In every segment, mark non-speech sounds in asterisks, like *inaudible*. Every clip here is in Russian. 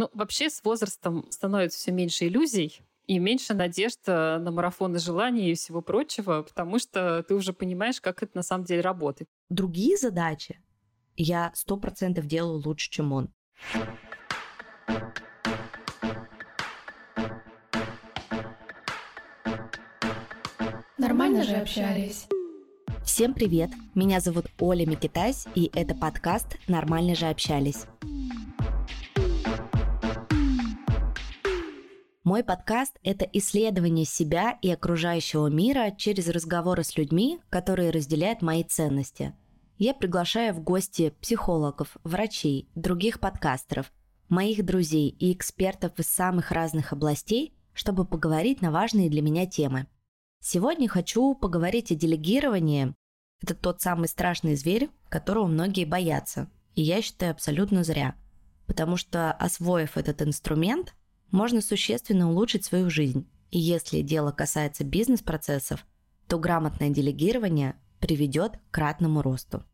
Ну, вообще с возрастом становится все меньше иллюзий, и меньше надежд э, на марафоны желаний и всего прочего, потому что ты уже понимаешь, как это на самом деле работает. Другие задачи я сто процентов делаю лучше, чем он. Нормально же общались. Всем привет! Меня зовут Оля Микитась, и это подкаст «Нормально же общались». Мой подкаст – это исследование себя и окружающего мира через разговоры с людьми, которые разделяют мои ценности. Я приглашаю в гости психологов, врачей, других подкастеров, моих друзей и экспертов из самых разных областей, чтобы поговорить на важные для меня темы. Сегодня хочу поговорить о делегировании. Это тот самый страшный зверь, которого многие боятся. И я считаю абсолютно зря. Потому что, освоив этот инструмент – можно существенно улучшить свою жизнь. И если дело касается бизнес-процессов, то грамотное делегирование приведет к кратному росту.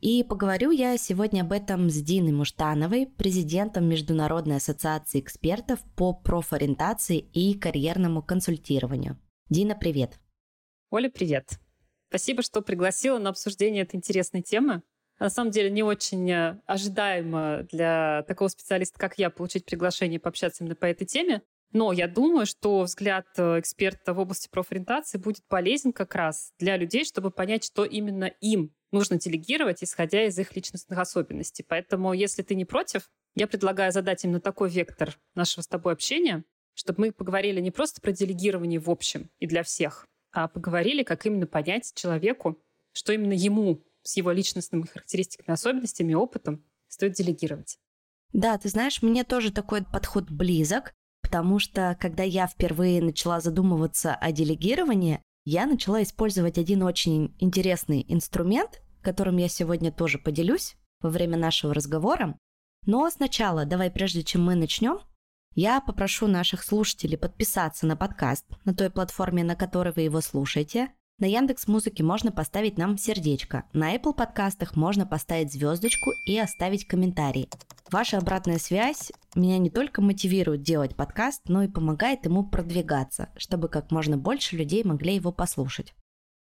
И поговорю я сегодня об этом с Диной Муштановой, президентом Международной ассоциации экспертов по профориентации и карьерному консультированию. Дина, привет. Оля, привет. Спасибо, что пригласила на обсуждение этой интересной темы на самом деле не очень э, ожидаемо для такого специалиста, как я, получить приглашение пообщаться именно по этой теме. Но я думаю, что взгляд э, эксперта в области профориентации будет полезен как раз для людей, чтобы понять, что именно им нужно делегировать, исходя из их личностных особенностей. Поэтому, если ты не против, я предлагаю задать именно такой вектор нашего с тобой общения, чтобы мы поговорили не просто про делегирование в общем и для всех, а поговорили, как именно понять человеку, что именно ему с его личностными характеристиками, особенностями, опытом стоит делегировать. Да, ты знаешь, мне тоже такой подход близок, потому что когда я впервые начала задумываться о делегировании, я начала использовать один очень интересный инструмент, которым я сегодня тоже поделюсь во время нашего разговора. Но сначала, давай прежде чем мы начнем, я попрошу наших слушателей подписаться на подкаст на той платформе, на которой вы его слушаете, на Яндекс Музыке можно поставить нам сердечко. На Apple подкастах можно поставить звездочку и оставить комментарий. Ваша обратная связь меня не только мотивирует делать подкаст, но и помогает ему продвигаться, чтобы как можно больше людей могли его послушать.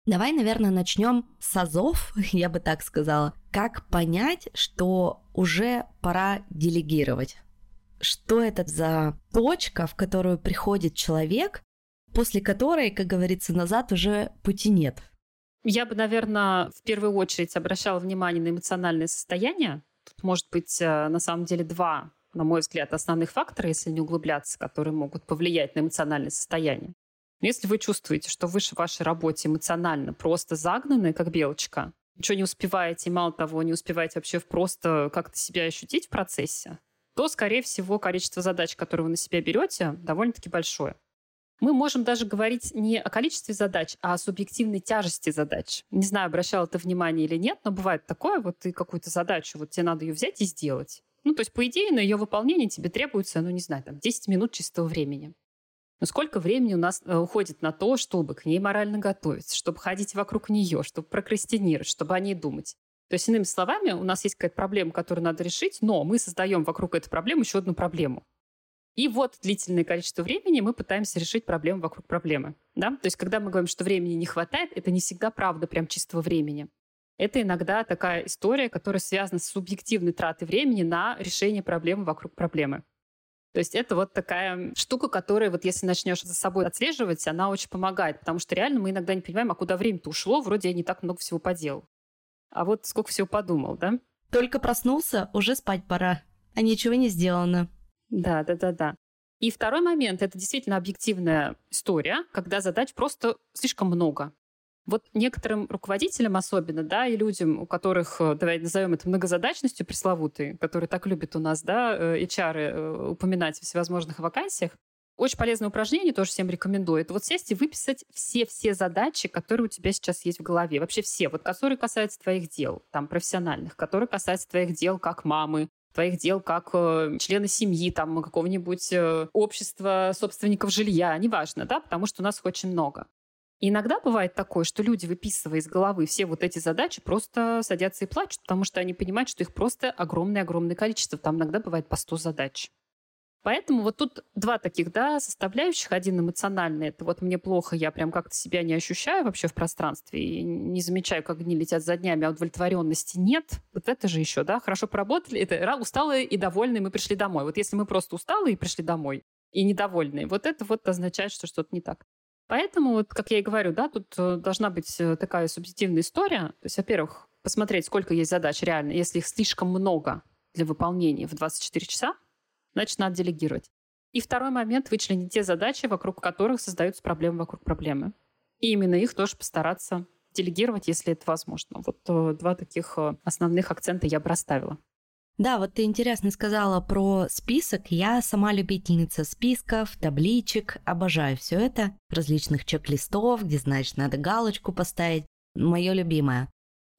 Давай, наверное, начнем с азов, *laughs* я бы так сказала. Как понять, что уже пора делегировать? Что это за точка, в которую приходит человек после которой, как говорится, назад уже пути нет. Я бы, наверное, в первую очередь обращала внимание на эмоциональное состояние. Тут может быть, э, на самом деле, два, на мой взгляд, основных фактора, если не углубляться, которые могут повлиять на эмоциональное состояние. Но если вы чувствуете, что вы в вашей работе эмоционально просто загнаны, как белочка, ничего не успеваете, и мало того, не успеваете вообще просто как-то себя ощутить в процессе, то, скорее всего, количество задач, которые вы на себя берете, довольно-таки большое. Мы можем даже говорить не о количестве задач, а о субъективной тяжести задач. Не знаю, обращал ты внимание или нет, но бывает такое, вот ты какую-то задачу, вот тебе надо ее взять и сделать. Ну, то есть, по идее, на ее выполнение тебе требуется, ну, не знаю, там, 10 минут чистого времени. Но сколько времени у нас э, уходит на то, чтобы к ней морально готовиться, чтобы ходить вокруг нее, чтобы прокрастинировать, чтобы о ней думать. То есть, иными словами, у нас есть какая-то проблема, которую надо решить, но мы создаем вокруг этой проблемы еще одну проблему. И вот длительное количество времени мы пытаемся решить проблему вокруг проблемы. Да? То есть, когда мы говорим, что времени не хватает, это не всегда правда прям чистого времени. Это иногда такая история, которая связана с субъективной тратой времени на решение проблемы вокруг проблемы. То есть это вот такая штука, которая вот если начнешь за собой отслеживать, она очень помогает, потому что реально мы иногда не понимаем, а куда время-то ушло, вроде я не так много всего поделал. А вот сколько всего подумал, да? Только проснулся, уже спать пора, а ничего не сделано. Да, да, да, да. И второй момент – это действительно объективная история, когда задач просто слишком много. Вот некоторым руководителям особенно, да, и людям, у которых, э, давай назовем это многозадачностью пресловутой, которые так любят у нас, да, э, HR э, упоминать в всевозможных вакансиях, очень полезное упражнение, тоже всем рекомендую. Это вот сесть и выписать все-все задачи, которые у тебя сейчас есть в голове. Вообще все, вот которые касаются твоих дел, там, профессиональных, которые касаются твоих дел как мамы, твоих дел как э, члена семьи, там, какого-нибудь э, общества собственников жилья, неважно, да, потому что у нас их очень много. И иногда бывает такое, что люди, выписывая из головы все вот эти задачи, просто садятся и плачут, потому что они понимают, что их просто огромное-огромное количество. Там иногда бывает по 100 задач. Поэтому вот тут два таких, да, составляющих. Один эмоциональный. Это вот мне плохо, я прям как-то себя не ощущаю вообще в пространстве и не замечаю, как дни летят за днями, а удовлетворенности нет. Вот это же еще, да, хорошо поработали. Это усталые и довольные мы пришли домой. Вот если мы просто усталые и пришли домой, и недовольные, вот это вот означает, что что-то не так. Поэтому, вот, как я и говорю, да, тут э, должна быть э, такая субъективная история. То есть, во-первых, посмотреть, сколько есть задач реально. Если их слишком много для выполнения в 24 часа, значит, надо делегировать. И второй момент — вычленить те задачи, вокруг которых создаются проблемы вокруг проблемы. И именно их тоже постараться делегировать, если это возможно. Вот э, два таких основных акцента я бы расставила. Да, вот ты интересно сказала про список. Я сама любительница списков, табличек, обожаю все это. Различных чек-листов, где, значит, надо галочку поставить. Мое любимое.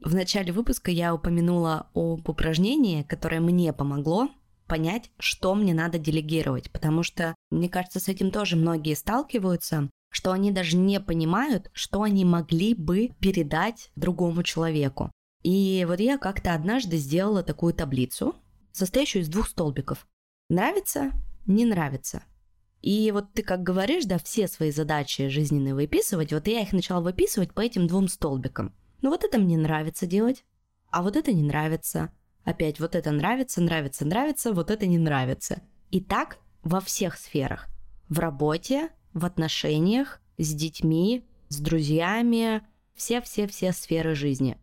В начале выпуска я упомянула об упражнении, которое мне помогло понять, что мне надо делегировать, потому что, мне кажется, с этим тоже многие сталкиваются, что они даже не понимают, что они могли бы передать другому человеку. И вот я как-то однажды сделала такую таблицу, состоящую из двух столбиков. Нравится, не нравится. И вот ты как говоришь, да, все свои задачи жизненные выписывать, вот я их начала выписывать по этим двум столбикам. Ну вот это мне нравится делать, а вот это не нравится. Опять вот это нравится, нравится, нравится, вот это не нравится. И так во всех сферах. В работе, в отношениях, с детьми, с друзьями, все-все-все сферы жизни.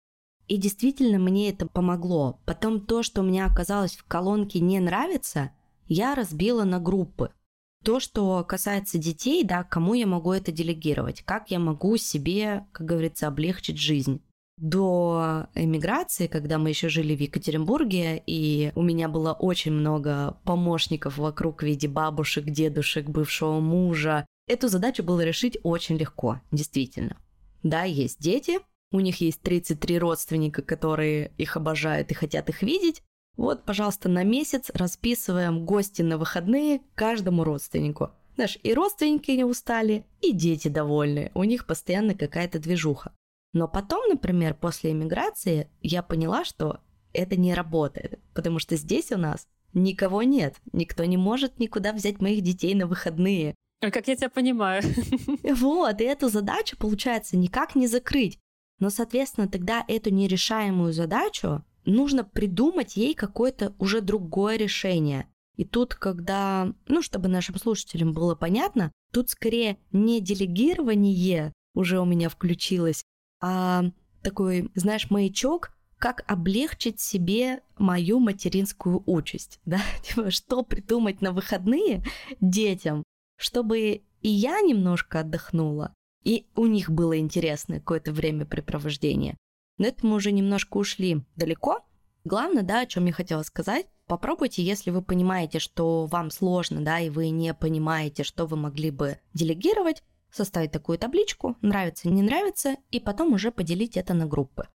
И действительно мне это помогло. Потом то, что у меня оказалось в колонке «не нравится», я разбила на группы. То, что касается детей, да, кому я могу это делегировать, как я могу себе, как говорится, облегчить жизнь. До эмиграции, когда мы еще жили в Екатеринбурге, и у меня было очень много помощников вокруг в виде бабушек, дедушек, бывшего мужа, эту задачу было решить очень легко, действительно. Да, есть дети, у них есть 33 родственника, которые их обожают и хотят их видеть. Вот, пожалуйста, на месяц расписываем гости на выходные каждому родственнику. Знаешь, и родственники не устали, и дети довольны. У них постоянно какая-то движуха. Но потом, например, после эмиграции я поняла, что это не работает, потому что здесь у нас никого нет, никто не может никуда взять моих детей на выходные. А как я тебя понимаю. *laughs* Вот, и эту задачу, получается, никак не закрыть. Но, соответственно, тогда эту нерешаемую задачу нужно придумать ей какое-то уже другое решение. И тут, когда, ну, чтобы нашим слушателям было понятно, тут скорее не делегирование уже у меня включилось, а такой, знаешь, маячок, как облегчить себе мою материнскую участь, да, *laughs* типа, что придумать на выходные детям, чтобы и я немножко отдохнула, и у них было интересное какое-то времяпрепровождение. Но это мы уже немножко ушли далеко. Главное, да, о чем я хотела сказать, попробуйте, если вы понимаете, что вам сложно, да, и вы не понимаете, что вы могли бы делегировать, составить такую табличку, нравится, не нравится, и потом уже поделить это на группы.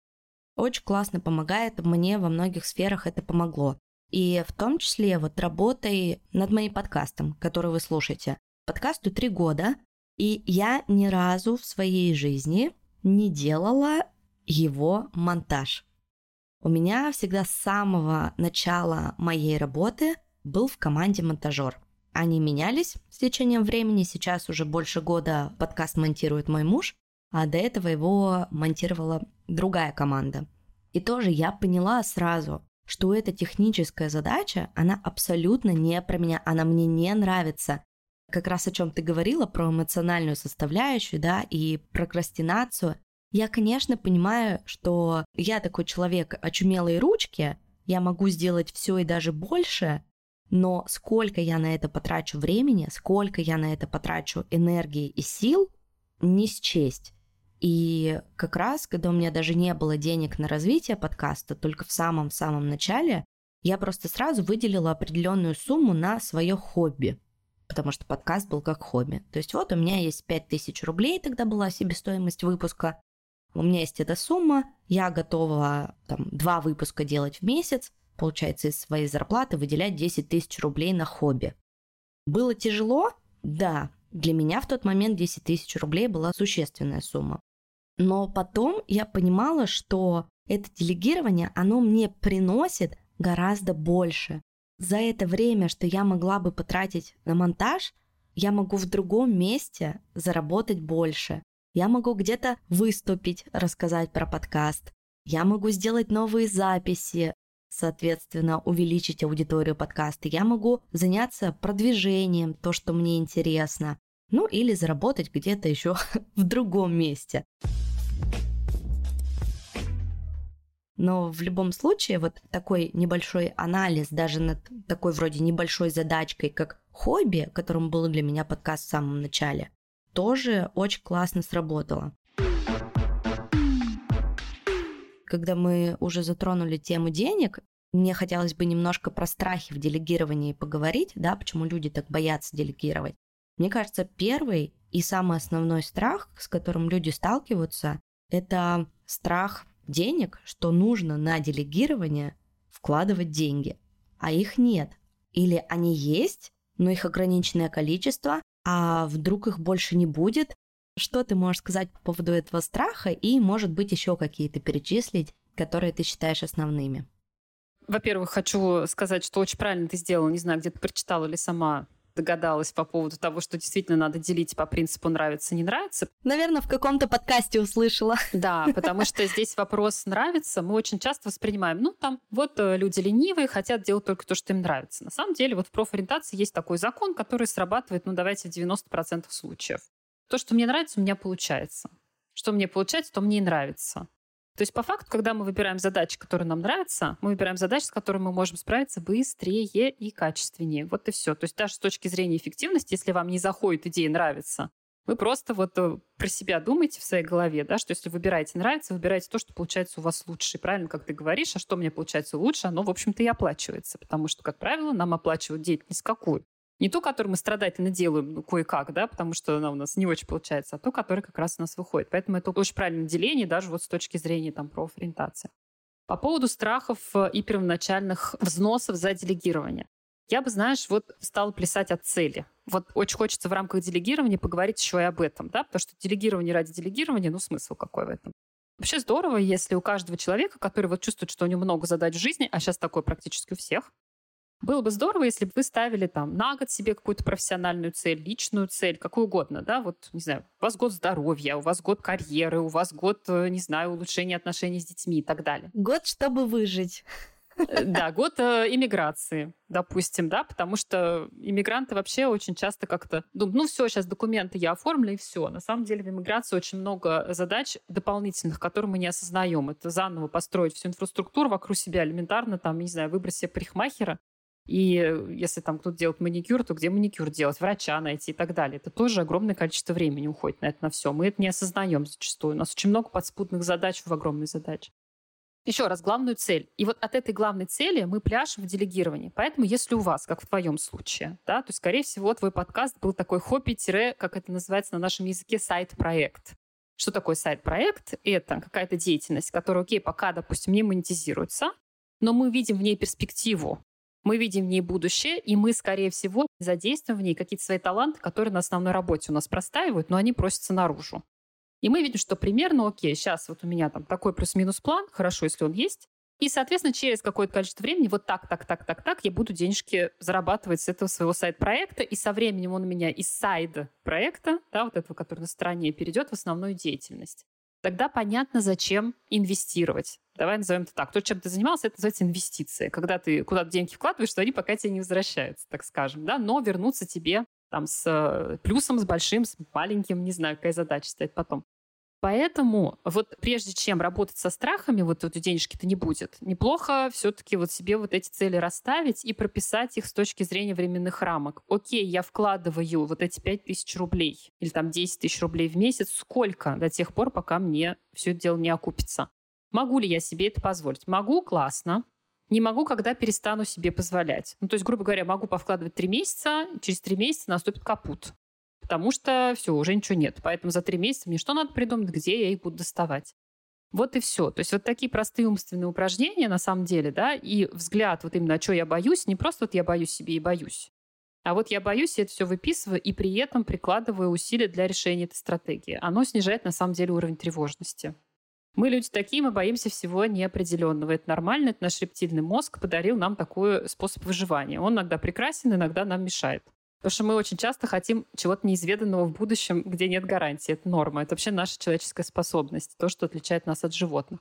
Очень классно помогает, мне во многих сферах это помогло. И в том числе вот работой над моим подкастом, который вы слушаете. Подкасту три года, и я ни разу в своей жизни не делала его монтаж. У меня всегда с самого начала моей работы был в команде монтажер. Они менялись с течением времени. Сейчас уже больше года подкаст монтирует мой муж, а до этого его монтировала другая команда. И тоже я поняла сразу, что эта техническая задача, она абсолютно не про меня, она мне не нравится как раз о чем ты говорила, про эмоциональную составляющую, да, и прокрастинацию, я, конечно, понимаю, что я такой человек очумелой ручки, я могу сделать все и даже больше, но сколько я на это потрачу времени, сколько я на это потрачу энергии и сил, не счесть. И как раз, когда у меня даже не было денег на развитие подкаста, только в самом-самом начале, я просто сразу выделила определенную сумму на свое хобби потому что подкаст был как хобби. То есть вот у меня есть 5000 рублей, тогда была себестоимость выпуска, у меня есть эта сумма, я готова там два выпуска делать в месяц, получается из своей зарплаты выделять 10 тысяч рублей на хобби. Было тяжело? Да, для меня в тот момент 10 тысяч рублей была существенная сумма. Но потом я понимала, что это делегирование, оно мне приносит гораздо больше. за это время, что я могла бы потратить на монтаж, я могу в другом месте заработать больше. Я могу где-то выступить, рассказать про подкаст. Я могу сделать новые записи, соответственно, увеличить аудиторию подкаста. Я могу заняться продвижением, то, что мне интересно. Ну или заработать где-то еще *laughs* в другом месте. Но в любом случае вот такой небольшой анализ даже над такой вроде небольшой задачкой, как хобби, которым был для меня подкаст в самом начале, тоже очень классно сработало. Когда мы уже затронули тему денег, мне хотелось бы немножко про страхи в делегировании поговорить, да, почему люди так боятся делегировать. Мне кажется, первый и самый основной страх, с которым люди сталкиваются, это страх денег, что нужно на делегирование вкладывать деньги, а их нет. Или они есть, но их ограниченное количество, а вдруг их больше не будет. Что ты можешь сказать по поводу этого страха и, может быть, еще какие-то перечислить, которые ты считаешь основными? Во-первых, хочу сказать, что очень правильно ты сделала. Не знаю, где ты прочитала или сама догадалась по поводу того, что действительно надо делить по принципу нравится, не нравится. Наверное, в каком-то подкасте услышала. Да, потому что здесь вопрос нравится. Мы очень часто воспринимаем, ну, там, вот э, люди ленивые, хотят делать только то, что им нравится. На самом деле, вот в профориентации есть такой закон, который срабатывает, ну, давайте, в 90% случаев. То, что мне нравится, у меня получается. Что мне получается, то мне и нравится. То есть по факту, когда мы выбираем задачи, которые нам нравятся, мы выбираем задачи, с которыми мы можем справиться быстрее и качественнее. Вот и все. То есть даже с точки зрения эффективности, если вам не заходит идея нравится, вы просто вот э, про себя думаете в своей голове, да, что если выбираете нравится, выбираете то, что получается у вас лучше. Правильно, как ты говоришь, а что мне получается лучше, оно, в общем-то, и оплачивается. Потому что, как правило, нам оплачивают деятельность какую? Не ту, которую мы страдательно делаем ну, кое-как, да, потому что она у нас не очень получается, а ту, которая как раз у нас выходит. Поэтому это очень правильное деление, даже вот с точки зрения там профориентации. По поводу страхов э, и первоначальных взносов за делегирование. Я бы, знаешь, вот стала плясать от цели. Вот очень хочется в рамках делегирования поговорить еще и об этом, да, потому что делегирование ради делегирования, ну, смысл какой в этом? Вообще здорово, если у каждого человека, который вот чувствует, что у него много задач в жизни, а сейчас такое практически у всех, было бы здорово, если бы вы ставили там на год себе какую-то профессиональную цель, личную цель, какую угодно, да, вот, не знаю, у вас год здоровья, у вас год карьеры, у вас год, э, не знаю, улучшения отношений с детьми и так далее. Год, чтобы выжить. Э, да, год э, иммиграции, допустим, да, потому что иммигранты вообще очень часто как-то думают, ну все, сейчас документы я оформлю и все. На самом деле в иммиграции очень много задач дополнительных, которые мы не осознаем. Это заново построить всю инфраструктуру вокруг себя элементарно, там, не знаю, выбрать себе парикмахера, и если там кто-то делает маникюр, то где маникюр делать, врача найти и так далее. Это тоже огромное количество времени уходит на это на все. Мы это не осознаем зачастую. У нас очень много подспутных задач в огромной задаче. Еще раз, главную цель. И вот от этой главной цели мы пляшем в делегировании. Поэтому если у вас, как в твоем случае, да, то, скорее всего, твой подкаст был такой хобби как это называется на нашем языке, сайт-проект. Что такое сайт-проект? Это какая-то деятельность, которая, окей, пока, допустим, не монетизируется, но мы видим в ней перспективу мы видим в ней будущее, и мы, скорее всего, задействуем в ней какие-то свои таланты, которые на основной работе у нас простаивают, но они просятся наружу. И мы видим, что примерно, окей, сейчас вот у меня там такой плюс-минус план, хорошо, если он есть, и, соответственно, через какое-то количество времени вот так, так, так, так, так я буду денежки зарабатывать с этого своего сайт-проекта, и со временем он у меня из сайд-проекта, да, вот этого, который на стороне, перейдет в основную деятельность тогда понятно, зачем инвестировать. Давай назовем это так. То, чем ты занимался, это называется инвестиция. Когда ты куда-то деньги вкладываешь, то они пока тебе не возвращаются, так скажем, да, но вернуться тебе там с э, плюсом, с большим, с маленьким, не знаю, какая задача стоит потом. Поэтому вот прежде чем работать со страхами, вот этой денежки-то не будет, неплохо все-таки вот себе вот эти цели расставить и прописать их с точки зрения временных рамок. Окей, я вкладываю вот эти 5 тысяч рублей или там 10 тысяч рублей в месяц. Сколько до тех пор, пока мне все это дело не окупится? Могу ли я себе это позволить? Могу, классно. Не могу, когда перестану себе позволять. Ну, то есть, грубо говоря, могу повкладывать три месяца, через три месяца наступит капут потому что все, уже ничего нет. Поэтому за три месяца мне что надо придумать, где я их буду доставать. Вот и все. То есть вот такие простые умственные упражнения на самом деле, да, и взгляд вот именно, о чем я боюсь, не просто вот я боюсь себе и боюсь, а вот я боюсь, я это все выписываю и при этом прикладываю усилия для решения этой стратегии. Оно снижает на самом деле уровень тревожности. Мы люди такие, мы боимся всего неопределенного. Это нормально, это наш рептильный мозг подарил нам такой способ выживания. Он иногда прекрасен, иногда нам мешает. Потому что мы очень часто хотим чего-то неизведанного в будущем, где нет гарантии. Это норма. Это вообще наша человеческая способность, то, что отличает нас от животных.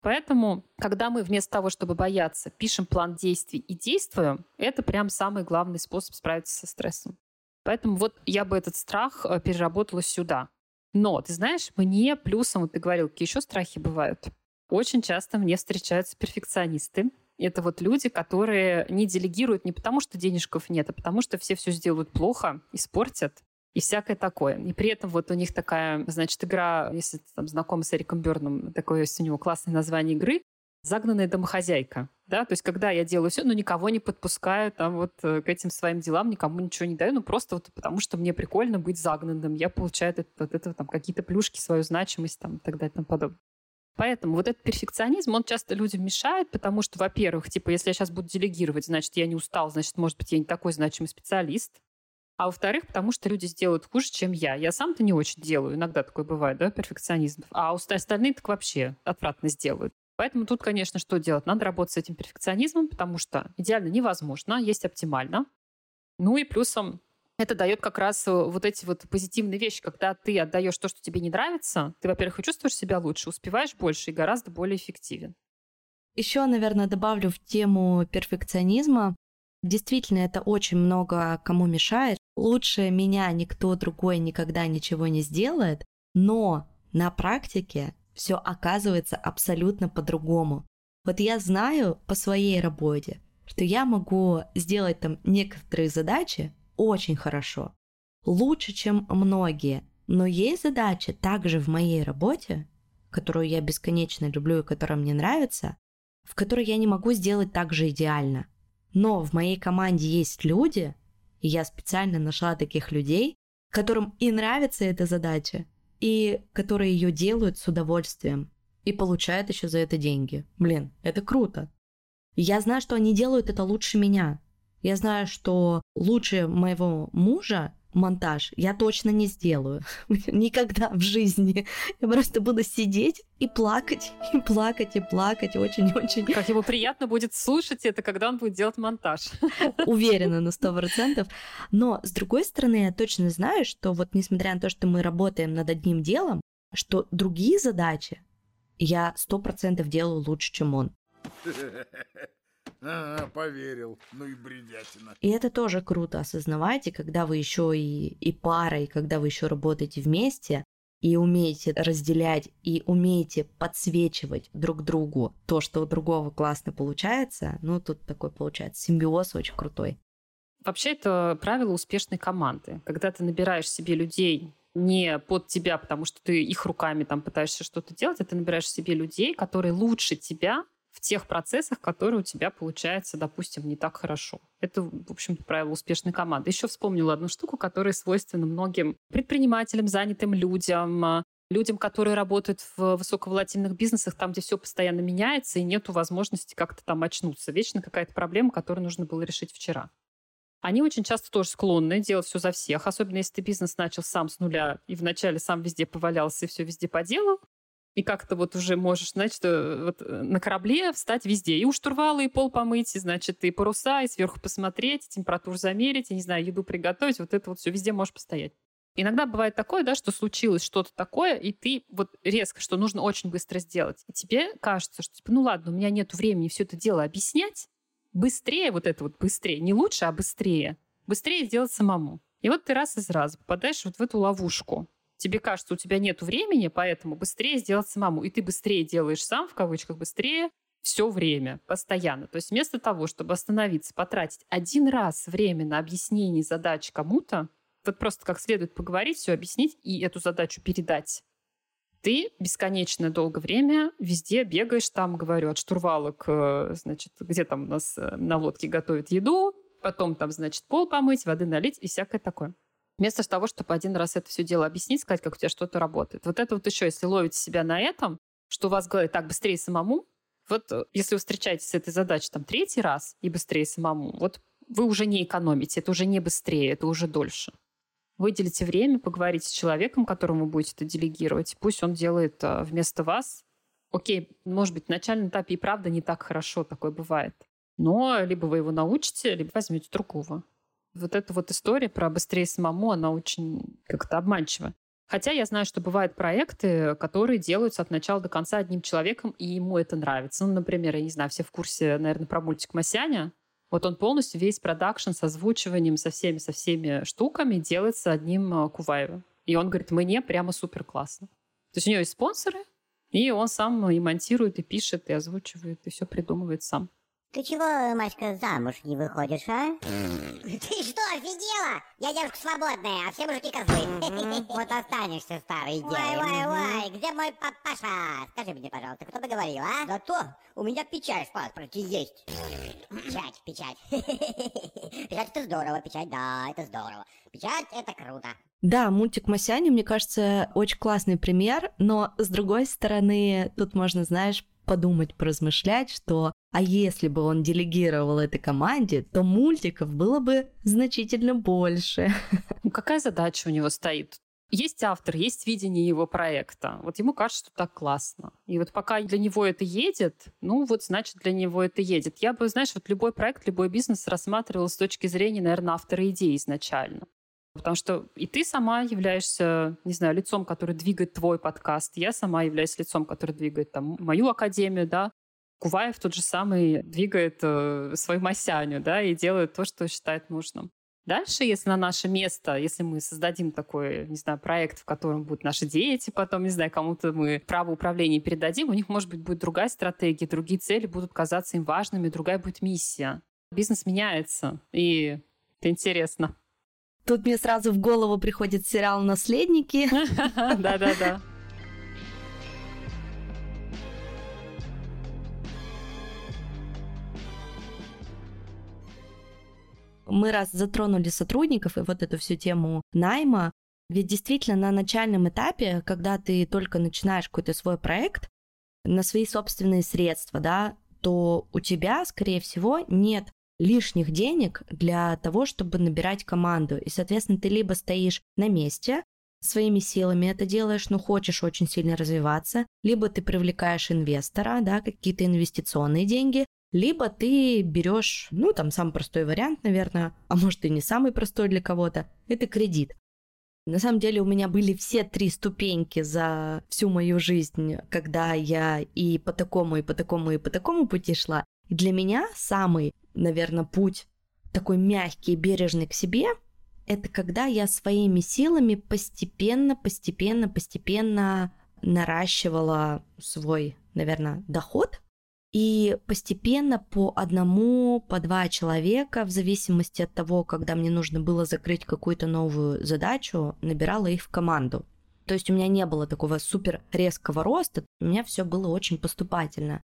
Поэтому, когда мы вместо того, чтобы бояться, пишем план действий и действуем, это прям самый главный способ справиться со стрессом. Поэтому вот я бы этот страх э, переработала сюда. Но, ты знаешь, мне плюсом, вот ты говорил, какие еще страхи бывают. Очень часто мне встречаются перфекционисты. Это вот люди, которые не делегируют не потому, что денежков нет, а потому, что все все сделают плохо, испортят и всякое такое. И при этом вот у них такая, значит, игра, если ты там знаком с Эриком Берном, такое есть у него классное название игры, загнанная домохозяйка. Да? То есть, когда я делаю все, но никого не подпускаю там вот э, к этим своим делам, никому ничего не даю, ну просто вот потому, что мне прикольно быть загнанным, я получаю от этого, от этого там какие-то плюшки, свою значимость там и так далее и тому подобное. Поэтому вот этот перфекционизм, он часто людям мешает, потому что, во-первых, типа, если я сейчас буду делегировать, значит, я не устал, значит, может быть, я не такой значимый специалист. А во-вторых, потому что люди сделают хуже, чем я. Я сам-то не очень делаю. Иногда такое бывает, да, перфекционизм. А остальные так вообще отвратно сделают. Поэтому тут, конечно, что делать? Надо работать с этим перфекционизмом, потому что идеально невозможно, есть оптимально. Ну и плюсом это дает как раз э, вот эти вот позитивные вещи, когда ты отдаешь то, что тебе не нравится, ты, во-первых, чувствуешь себя лучше, успеваешь больше и гораздо более эффективен. Еще, наверное, добавлю в тему перфекционизма. Действительно, это очень много кому мешает. Лучше меня никто другой никогда ничего не сделает, но на практике все оказывается абсолютно по-другому. Вот я знаю по своей работе, что я могу сделать там некоторые задачи очень хорошо, лучше, чем многие, но есть задачи также в моей работе, которую я бесконечно люблю и которая мне нравится, в которой я не могу сделать так же идеально. Но в моей команде есть люди, и я специально нашла таких людей, которым и нравится эта задача, и которые ее делают с удовольствием и получают еще за это деньги. Блин, это круто. Я знаю, что они делают это лучше меня. Я знаю, что лучше моего мужа монтаж я точно не сделаю. *laughs* Никогда в жизни. Я просто буду сидеть и плакать, и плакать, и плакать. Очень-очень. Как ему приятно будет слушать это, когда он будет делать монтаж. *laughs* Уверена на сто процентов. Но, с другой стороны, я точно знаю, что вот несмотря на то, что мы работаем над одним делом, что другие задачи я сто процентов делаю лучше, чем он. *laughs* Ага, поверил. Ну и бредятина. И это тоже круто осознавать, и когда вы еще и, и пара, и когда вы еще работаете вместе, и умеете разделять, и умеете подсвечивать друг другу то, что у другого классно получается, ну, тут такой получается симбиоз очень крутой. Вообще, это правило успешной команды. Когда ты набираешь себе людей не под тебя, потому что ты их руками там пытаешься что-то делать, а ты набираешь себе людей, которые лучше тебя в тех процессах, которые у тебя получаются, допустим, не так хорошо. Это, в общем-то, правило успешной команды. Еще вспомнила одну штуку, которая свойственна многим предпринимателям, занятым людям, людям, которые работают в высоковолатильных бизнесах, там, где все постоянно меняется, и нету возможности как-то там очнуться. Вечно какая-то проблема, которую нужно было решить вчера. Они очень часто тоже склонны делать все за всех, особенно если ты бизнес начал сам с нуля и вначале сам везде повалялся и все везде поделал, и как-то вот уже можешь, значит, вот э, на корабле встать везде. И у штурвала, и пол помыть, и, значит, и паруса, и сверху посмотреть, температуру замерить, и, не знаю, еду приготовить. Вот это вот все везде можешь постоять. Иногда бывает такое, да, что случилось что-то такое, и ты вот резко, что нужно очень быстро сделать. И тебе кажется, что, типа, ну ладно, у меня нет времени все это дело объяснять. Быстрее вот это вот быстрее. Не лучше, а быстрее. Быстрее сделать самому. И вот ты раз из раза попадаешь вот в эту ловушку тебе кажется, у тебя нет времени, поэтому быстрее сделать самому. И ты быстрее делаешь сам, в кавычках, быстрее все время, постоянно. То есть вместо того, чтобы остановиться, потратить один раз время на объяснение задач кому-то, вот просто как следует поговорить, все объяснить и эту задачу передать, ты бесконечно долгое время везде бегаешь, там, говорю, от штурвала к, значит, где там у нас э, на лодке готовят еду, потом там, значит, пол помыть, воды налить и всякое такое вместо того, чтобы один раз это все дело объяснить, сказать, как у тебя что-то работает. Вот это вот еще, если ловите себя на этом, что у вас говорит так быстрее самому, вот э, если вы встречаетесь с этой задачей там третий раз и быстрее самому, вот вы уже не экономите, это уже не быстрее, это уже дольше. Выделите время, поговорите с человеком, которому будете это делегировать, пусть он делает э, вместо вас Окей, может быть, в начальном этапе и правда не так хорошо такое бывает. Но либо вы его научите, либо возьмете другого. Вот эта вот история про быстрее самому, она очень как-то обманчива. Хотя я знаю, что бывают проекты, которые делаются от начала до конца одним человеком, и ему это нравится. Ну, например, я не знаю, все в курсе, наверное, про мультик «Масяня». Вот он полностью весь продакшн с озвучиванием, со всеми, со всеми штуками делается одним э, Куваевым. И он говорит, мне прямо супер классно. То есть у него есть спонсоры, и он сам и монтирует, и пишет, и озвучивает, и все придумывает сам. Ты чего, Маська, замуж не выходишь, а? Ты что, офигела? Я девушка свободная, а все мужики козлы. Вот останешься старой девой. Ой, ой, ой, где мой папаша? Скажи мне, пожалуйста, кто бы говорил, а? Зато у меня печать в паспорте есть. Печать, печать. *laughs* Печать это здорово, печать, да, это здорово. Печать это круто. Да, мультик Масяни, мне кажется, очень классный пример, но с другой стороны, тут можно, знаешь, подумать, поразмышлять, что а если бы он делегировал этой команде, то мультиков было бы значительно больше. Ну, какая задача у него стоит? Есть автор, есть видение его проекта. Вот ему кажется, что так классно. И вот пока для него это едет, ну вот значит для него это едет. Я бы, знаешь, вот любой проект, любой бизнес рассматривал с точки зрения, наверное, автора идеи изначально. Потому что и ты сама являешься, не знаю, лицом, который двигает твой подкаст. Я сама являюсь лицом, который двигает там мою академию, да. Куваев тот же самый двигает э, свою Масяню, да, и делает то, что считает нужным. Дальше, если на наше место, если мы создадим такой, не знаю, проект, в котором будут наши дети, потом, не знаю, кому-то мы право управления передадим, у них, может быть, будет другая стратегия, другие цели будут казаться им важными, другая будет миссия. Бизнес меняется, и это интересно. Тут мне сразу в голову приходит сериал «Наследники». *laughs* Да-да-да. Мы раз затронули сотрудников и вот эту всю тему найма, ведь действительно на начальном этапе, когда ты только начинаешь какой-то свой проект на свои собственные средства, да, то у тебя, скорее всего, нет лишних денег для того, чтобы набирать команду. И, соответственно, ты либо стоишь на месте, своими силами это делаешь, но хочешь очень сильно развиваться, либо ты привлекаешь инвестора, да, какие-то инвестиционные деньги, либо ты берешь, ну, там самый простой вариант, наверное, а может и не самый простой для кого-то, это кредит. На самом деле у меня были все три ступеньки за всю мою жизнь, когда я и по такому, и по такому, и по такому пути шла. И для меня самый, наверное, путь такой мягкий, бережный к себе, это когда я своими силами постепенно, постепенно, постепенно наращивала свой, наверное, доход. И постепенно по одному, по два человека, в зависимости от того, когда мне нужно было закрыть какую-то новую задачу, набирала их в команду. То есть у меня не было такого супер резкого роста, у меня все было очень поступательно.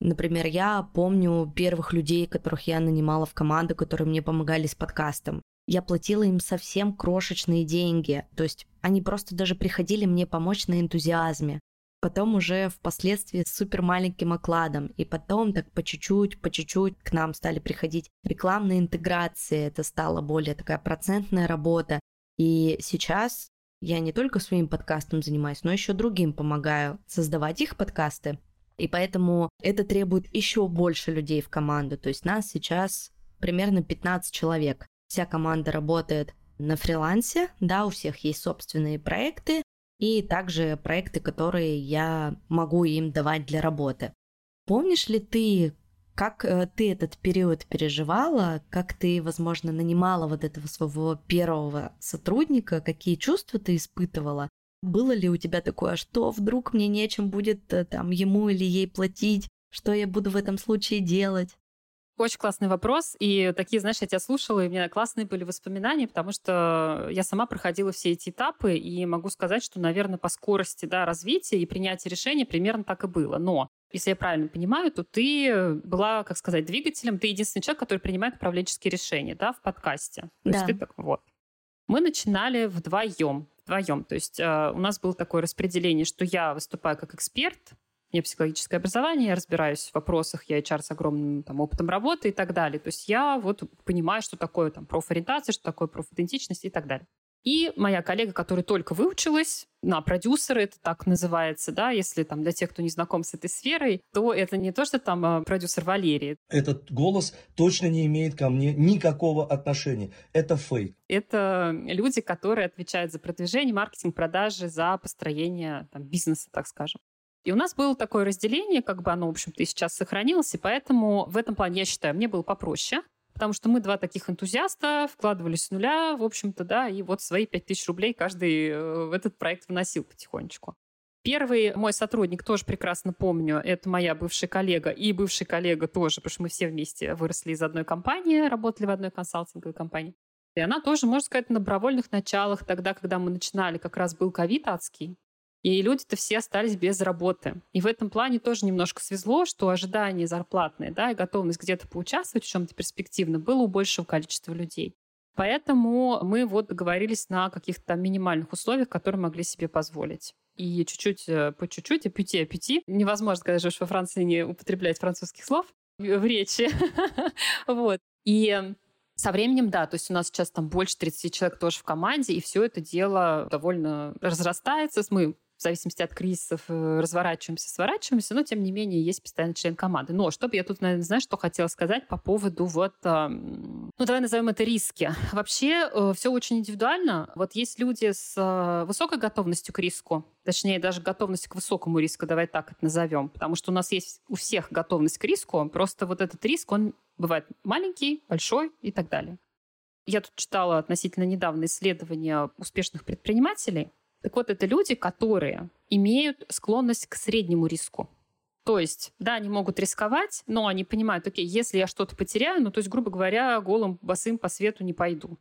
Например, я помню первых людей, которых я нанимала в команду, которые мне помогали с подкастом. Я платила им совсем крошечные деньги, то есть они просто даже приходили мне помочь на энтузиазме. Потом уже впоследствии с супер маленьким окладом. И потом так по чуть-чуть, по чуть-чуть к нам стали приходить рекламные интеграции. Это стала более такая процентная работа. И сейчас я не только своим подкастом занимаюсь, но еще другим помогаю создавать их подкасты. И поэтому это требует еще больше людей в команду. То есть нас сейчас примерно 15 человек. Вся команда работает на фрилансе, да, у всех есть собственные проекты, и также проекты, которые я могу им давать для работы. Помнишь ли ты, как э, ты этот период переживала, как ты, возможно, нанимала вот этого своего первого сотрудника, какие чувства ты испытывала, было ли у тебя такое, что вдруг мне нечем будет э, там ему или ей платить, что я буду в этом случае делать? Очень классный вопрос. И такие, знаешь, я тебя слушала, и у меня классные были воспоминания, потому что я сама проходила все эти этапы, и могу сказать, что, наверное, по скорости да, развития и принятия решения примерно так и было. Но если я правильно понимаю, то ты была, как сказать, двигателем, ты единственный человек, который принимает управленческие решения да, в подкасте. То да. есть ты так, вот. Мы начинали вдвоем вдвоем. То есть э, у нас было такое распределение, что я выступаю как эксперт, меня психологическое образование, я разбираюсь в вопросах, я HR с огромным там, опытом работы и так далее. То есть я вот понимаю, что такое там профориентация, что такое профидентичность и так далее. И моя коллега, которая только выучилась на продюсера, это так называется, да, если там для тех, кто не знаком с этой сферой, то это не то, что там а, продюсер Валерий. Этот голос точно не имеет ко мне никакого отношения. Это фейк. Это люди, которые отвечают за продвижение, маркетинг, продажи, за построение там, бизнеса, так скажем. И у нас было такое разделение, как бы оно, в общем-то, и сейчас сохранилось, и поэтому в этом плане, я считаю, мне было попроще, потому что мы два таких энтузиаста, вкладывались с нуля, в общем-то, да, и вот свои 5000 рублей каждый э, в этот проект вносил потихонечку. Первый мой сотрудник, тоже прекрасно помню, это моя бывшая коллега и бывший коллега тоже, потому что мы все вместе выросли из одной компании, работали в одной консалтинговой компании. И она тоже, можно сказать, на добровольных началах, тогда, когда мы начинали, как раз был ковид адский, и люди-то все остались без работы. И в этом плане тоже немножко свезло, что ожидания зарплатные, да, и готовность где-то поучаствовать в чем-то перспективно было у большего количества людей. Поэтому мы вот договорились на каких-то минимальных условиях, которые могли себе позволить. И чуть-чуть, э, по чуть-чуть, апюти, апюти. Невозможно, когда живешь во Франции, не употреблять французских слов в речи. *laughs* вот. И со временем, да, то есть у нас сейчас там больше 30 человек тоже в команде, и все это дело довольно разрастается. Мы в зависимости от кризисов э, разворачиваемся, сворачиваемся, но тем не менее есть постоянный член команды. Но чтобы я тут, наверное, знаешь, что хотела сказать по поводу вот, ну давай назовем это риски. Вообще э, все очень индивидуально. Вот есть люди с э, высокой готовностью к риску, точнее даже готовностью к высокому риску, давай так это назовем, потому что у нас есть у всех готовность к риску, просто вот этот риск, он бывает маленький, большой и так далее. Я тут читала относительно недавно исследования успешных предпринимателей, так вот, это люди, которые имеют склонность к среднему риску. То есть, да, они могут рисковать, но они понимают, окей, если я что-то потеряю, ну, то есть, грубо говоря, голым босым по свету не пойду.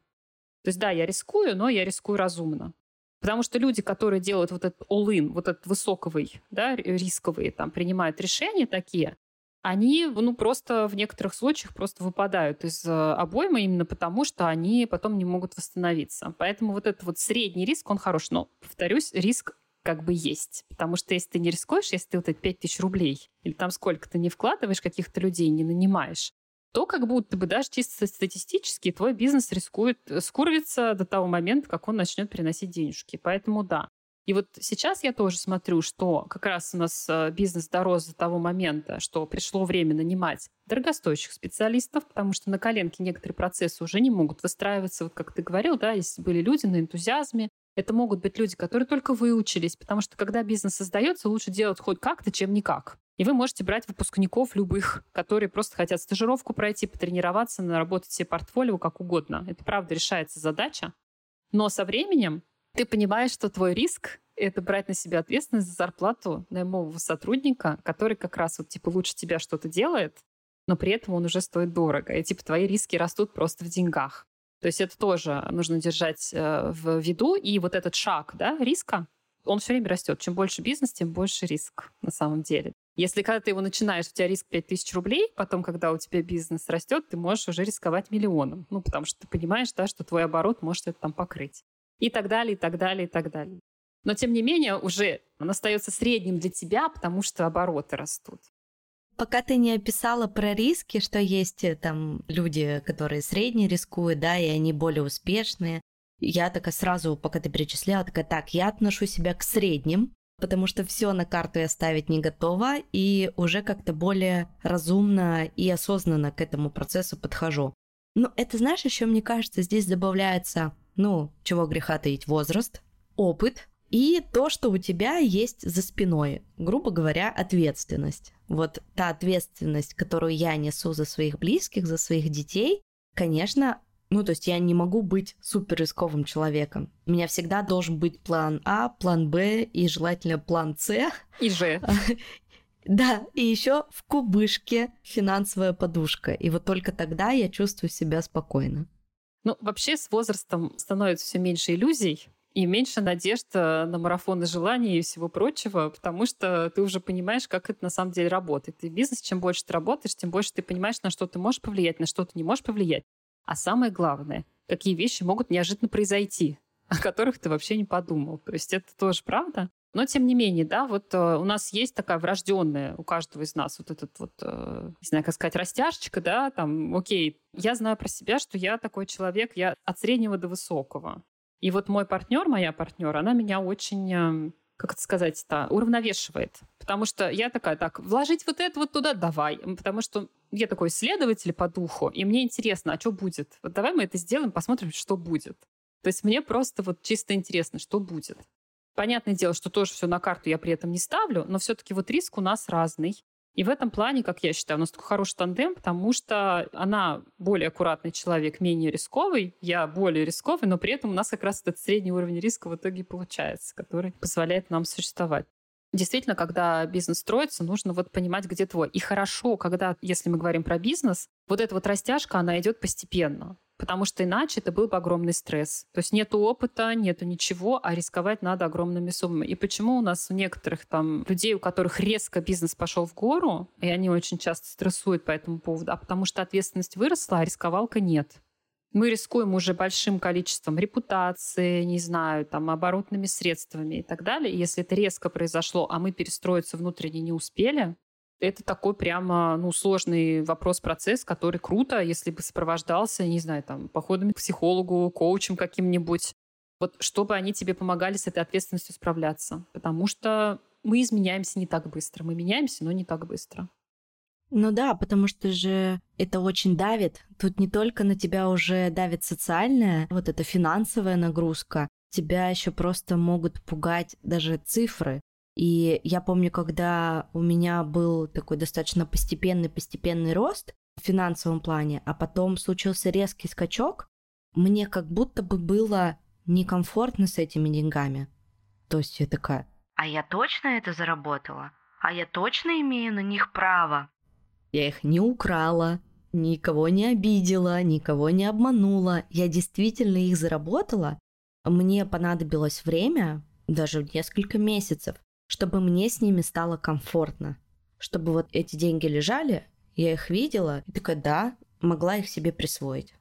То есть, да, я рискую, но я рискую разумно. Потому что люди, которые делают вот этот all-in, вот этот высоковый, да, рисковый, там, принимают решения такие, они, ну, просто в некоторых случаях просто выпадают из э, обоймы именно потому, что они потом не могут восстановиться. Поэтому вот этот вот средний риск, он хорош. Но, повторюсь, риск как бы есть. Потому что если ты не рискуешь, если ты вот эти 5 тысяч рублей или там сколько ты не вкладываешь каких-то людей, не нанимаешь, то как будто бы даже чисто статистически твой бизнес рискует э, скурвиться до того момента, как он начнет приносить денежки. Поэтому да, и вот сейчас я тоже смотрю, что как раз у нас э, бизнес дорос до того момента, что пришло время нанимать дорогостоящих специалистов, потому что на коленке некоторые процессы уже не могут выстраиваться. Вот как ты говорил, да, если были люди на энтузиазме, это могут быть люди, которые только выучились, потому что когда бизнес создается, лучше делать хоть как-то, чем никак. И вы можете брать выпускников любых, которые просто хотят стажировку пройти, потренироваться, наработать себе портфолио как угодно. Это правда решается задача. Но со временем ты понимаешь, что твой риск — это брать на себя ответственность за зарплату наймового сотрудника, который как раз вот типа лучше тебя что-то делает, но при этом он уже стоит дорого. И типа твои риски растут просто в деньгах. То есть это тоже нужно держать э, в виду. И вот этот шаг да, риска, он все время растет. Чем больше бизнес, тем больше риск на самом деле. Если когда ты его начинаешь, у тебя риск 5000 рублей, потом, когда у тебя бизнес растет, ты можешь уже рисковать миллионом. Ну, потому что ты понимаешь, да, что твой оборот может это там покрыть и так далее, и так далее, и так далее. Но, тем не менее, уже он остается средним для тебя, потому что обороты растут. Пока ты не описала про риски, что есть э, там люди, которые средне рискуют, да, и они более успешные, я такая сразу, пока ты перечисляла, такая, так, я отношу себя к средним, потому что все на карту я ставить не готова, и уже как-то более разумно и осознанно к этому процессу подхожу. Но это, знаешь, еще, мне кажется, здесь добавляется ну, чего греха таить, возраст, опыт и то, что у тебя есть за спиной, грубо говоря, ответственность. Вот та ответственность, которую я несу за своих близких, за своих детей, конечно, ну, то есть я не могу быть супер рисковым человеком. У меня всегда должен быть план А, план Б и желательно план С. И Ж. *laughs* Да, и еще в кубышке финансовая подушка. И вот только тогда я чувствую себя спокойно. Ну, вообще с возрастом становится все меньше иллюзий, и меньше надежд э, на марафоны желаний и всего прочего, потому что ты уже понимаешь, как это на самом деле работает. И в бизнесе, чем больше ты работаешь, тем больше ты понимаешь, на что ты можешь повлиять, на что ты не можешь повлиять. А самое главное, какие вещи могут неожиданно произойти, о которых ты вообще не подумал. То есть это тоже правда. Но тем не менее, да, вот э, у нас есть такая врожденная у каждого из нас вот этот вот, э, не знаю, как сказать, растяжечка, да, там, окей, я знаю про себя, что я такой человек, я от среднего до высокого. И вот мой партнер, моя партнер, она меня очень эм, как это сказать-то, уравновешивает. Потому что я такая, так, вложить вот это вот туда, давай. Потому что я такой исследователь по духу, и мне интересно, а что будет? Вот давай мы это сделаем, посмотрим, что будет. То есть мне просто вот чисто интересно, что будет. Понятное дело, что тоже все на карту я при этом не ставлю, но все-таки вот риск у нас разный. И в этом плане, как я считаю, у нас такой хороший тандем, потому что она более аккуратный человек, менее рисковый, я более рисковый, но при этом у нас как раз этот средний уровень риска в итоге получается, который позволяет нам существовать. Действительно, когда бизнес строится, нужно вот понимать, где твой. И хорошо, когда, если мы говорим про бизнес, вот эта вот растяжка, она идет постепенно потому что иначе это был бы огромный стресс. То есть нету опыта, нету ничего, а рисковать надо огромными суммами. И почему у нас у некоторых там людей, у которых резко бизнес пошел в гору, и они очень часто стрессуют по этому поводу, а потому что ответственность выросла, а рисковалка нет. Мы рискуем уже большим количеством репутации, не знаю, там, оборотными средствами и так далее. И если это резко произошло, а мы перестроиться внутренне не успели, это такой прямо, ну, сложный вопрос-процесс, который круто, если бы сопровождался, не знаю, там, походами к психологу, коучем каким-нибудь. Вот чтобы они тебе помогали с этой ответственностью справляться. Потому что мы изменяемся не так быстро. Мы меняемся, но не так быстро. Ну да, потому что же это очень давит. Тут не только на тебя уже давит социальная, вот эта финансовая нагрузка, тебя еще просто могут пугать даже цифры. И я помню, когда у меня был такой достаточно постепенный-постепенный рост в финансовом плане, а потом случился резкий скачок, мне как будто бы было некомфортно с этими деньгами. То есть я такая, а я точно это заработала? А я точно имею на них право? Я их не украла, никого не обидела, никого не обманула. Я действительно их заработала. Мне понадобилось время, даже несколько месяцев, чтобы мне с ними стало комфортно. Чтобы вот эти деньги лежали, я их видела, и такая, да, могла их себе присвоить.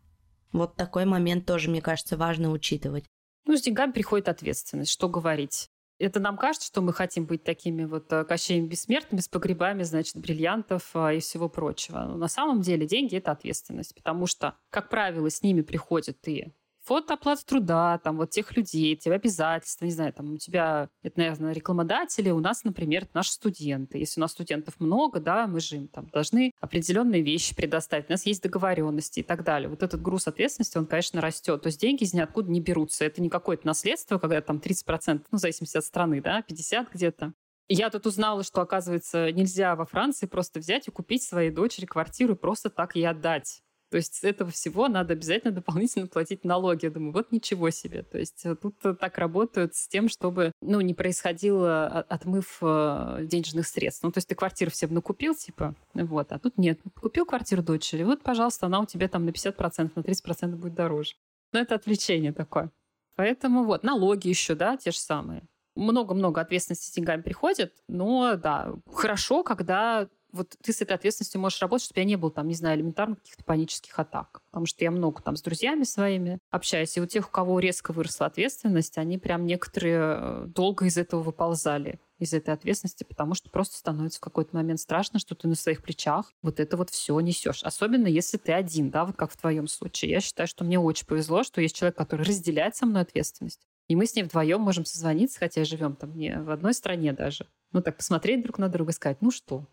Вот такой момент тоже, мне кажется, важно учитывать. Ну, с деньгами приходит ответственность, что говорить. Это нам кажется, что мы хотим быть такими вот э, кощеями бессмертными с погребами, значит, бриллиантов а, и всего прочего. Но на самом деле деньги — это ответственность, потому что, как правило, с ними приходят и фото оплата труда, там, вот тех людей, тебе обязательства, не знаю, там, у тебя, это, наверное, рекламодатели, у нас, например, наши студенты. Если у нас студентов много, да, мы же им там должны определенные вещи предоставить, у нас есть договоренности и так далее. Вот этот груз ответственности, он, конечно, растет. То есть деньги из ниоткуда не берутся. Это не какое-то наследство, когда там 30%, ну, в зависимости от страны, да, 50 где-то. Я тут узнала, что, оказывается, нельзя во Франции просто взять и купить своей дочери квартиру и просто так ей отдать. То есть с этого всего надо обязательно дополнительно платить налоги. Я думаю, вот ничего себе. То есть э, тут э, так работают с тем, чтобы ну, не происходил а, отмыв э, денежных средств. Ну, то есть ты квартиру всем накупил, типа, вот, а тут нет. Купил квартиру дочери, вот, пожалуйста, она у тебя там на 50%, на 30% будет дороже. Но это отвлечение такое. Поэтому вот, налоги еще, да, те же самые. Много-много ответственности с деньгами приходит, но да, хорошо, когда вот ты с этой ответственностью можешь работать, чтобы я не было там, не знаю, элементарно каких-то панических атак. Потому что я много там с друзьями своими общаюсь, и у тех, у кого резко выросла ответственность, они прям некоторые э, долго из этого выползали из этой ответственности, потому что просто становится в какой-то момент страшно, что ты на своих плечах вот это вот все несешь. Особенно если ты один, да, вот как в твоем случае. Я считаю, что мне очень повезло, что есть человек, который разделяет со мной ответственность. И мы с ней вдвоем можем созвониться, хотя живем там не в одной стране даже. Ну так посмотреть друг на друга и сказать, ну что,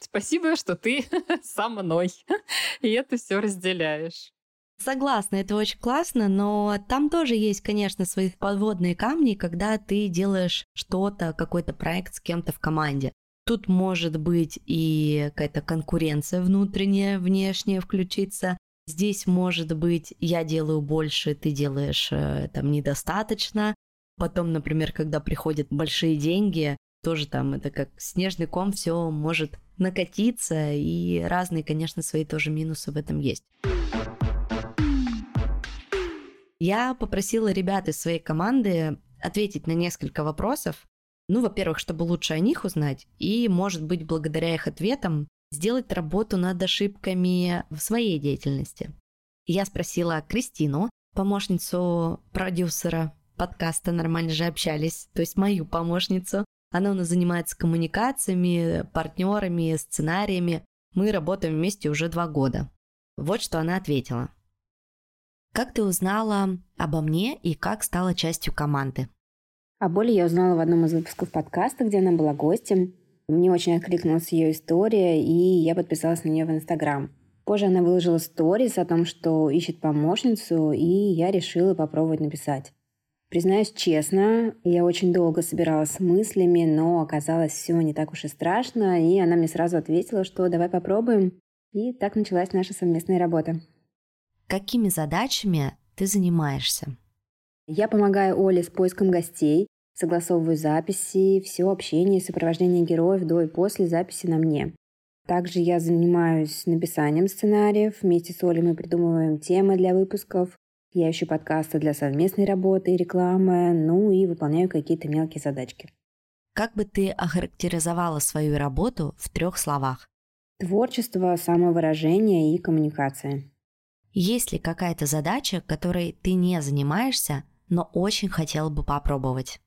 Спасибо, что ты *laughs* со мной *laughs* и это все разделяешь. Согласна, это очень классно, но там тоже есть, конечно, свои подводные камни, когда ты делаешь что-то, какой-то проект с кем-то в команде. Тут может быть и какая-то конкуренция внутренняя, внешняя включиться. Здесь может быть я делаю больше, ты делаешь э, там недостаточно. Потом, например, когда приходят большие деньги, тоже там это как снежный ком, все может накатиться, и разные, конечно, свои тоже минусы в этом есть. Я попросила ребят из своей команды ответить на несколько вопросов. Ну, во-первых, чтобы лучше о них узнать, и, может быть, благодаря их ответам сделать работу над ошибками в своей деятельности. Я спросила Кристину, помощницу продюсера подкаста «Нормально же общались», то есть мою помощницу, она у нас занимается коммуникациями, партнерами, сценариями. Мы работаем вместе уже два года. Вот что она ответила. Как ты узнала обо мне и как стала частью команды? О боли я узнала в одном из выпусков подкаста, где она была гостем. Мне очень откликнулась ее история, и я подписалась на нее в Инстаграм. Позже она выложила сторис о том, что ищет помощницу, и я решила попробовать написать. Признаюсь честно, я очень долго собиралась с мыслями, но оказалось все не так уж и страшно, и она мне сразу ответила, что давай попробуем. И так началась наша совместная работа. Какими задачами ты занимаешься? Я помогаю Оле с поиском гостей, согласовываю записи, все общение и сопровождение героев до и после записи на мне. Также я занимаюсь написанием сценариев. Вместе с Олей мы придумываем темы для выпусков. Я ищу подкасты для совместной работы и рекламы, ну и выполняю какие-то мелкие задачки. Как бы ты охарактеризовала свою работу в трех словах? Творчество, самовыражение и коммуникация. Есть ли какая-то задача, которой ты не занимаешься, но очень хотела бы попробовать?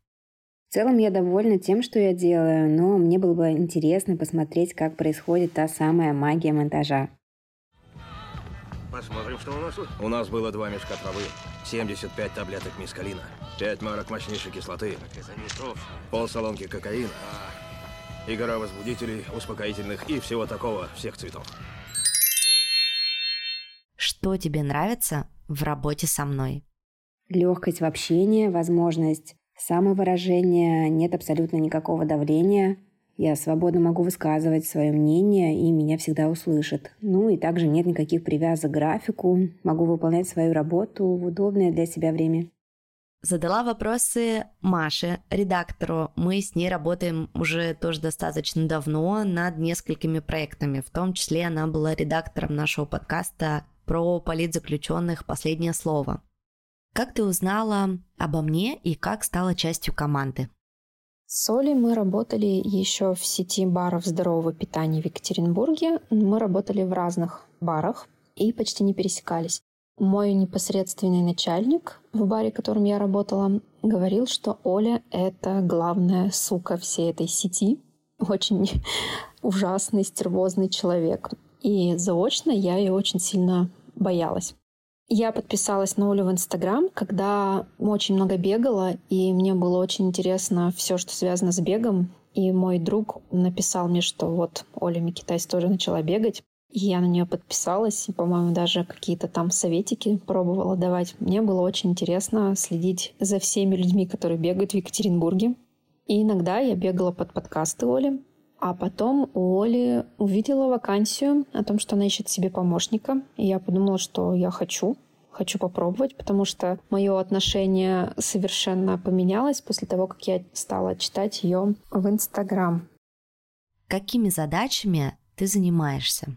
В целом я довольна тем, что я делаю, но мне было бы интересно посмотреть, как происходит та самая магия монтажа. Посмотрим, что у нас тут. У нас было два мешка травы, 75 таблеток мискалина, 5 марок мощнейшей кислоты, пол салонки кокаина, и гора возбудителей, успокоительных и всего такого, всех цветов. Что тебе нравится в работе со мной? Легкость в общении, возможность самовыражения, нет абсолютно никакого давления. Я свободно могу высказывать свое мнение, и меня всегда услышат. Ну и также нет никаких привязок к графику. Могу выполнять свою работу в удобное для себя время. Задала вопросы Маше, редактору. Мы с ней работаем уже тоже достаточно давно над несколькими проектами. В том числе она была редактором нашего подкаста про политзаключенных «Последнее слово». Как ты узнала обо мне и как стала частью команды? С Олей мы работали еще в сети баров здорового питания в Екатеринбурге. Мы работали в разных барах и почти не пересекались. Мой непосредственный начальник в баре, в котором я работала, говорил, что Оля — это главная сука всей этой сети. Очень *laughs* ужасный, стервозный человек. И заочно я ее очень сильно боялась. Я подписалась на Олю в Инстаграм, когда очень много бегала, и мне было очень интересно все, что связано с бегом. И мой друг написал мне, что вот Оля Микитайс тоже начала бегать. И я на нее подписалась, и, по-моему, даже какие-то там советики пробовала давать. Мне было очень интересно следить за всеми людьми, которые бегают в Екатеринбурге. И иногда я бегала под подкасты Оли. А потом у Оли увидела вакансию о том, что она ищет себе помощника. И я подумала, что я хочу, хочу попробовать, потому что мое отношение совершенно поменялось после того, как я стала читать ее в Инстаграм. Какими задачами ты занимаешься?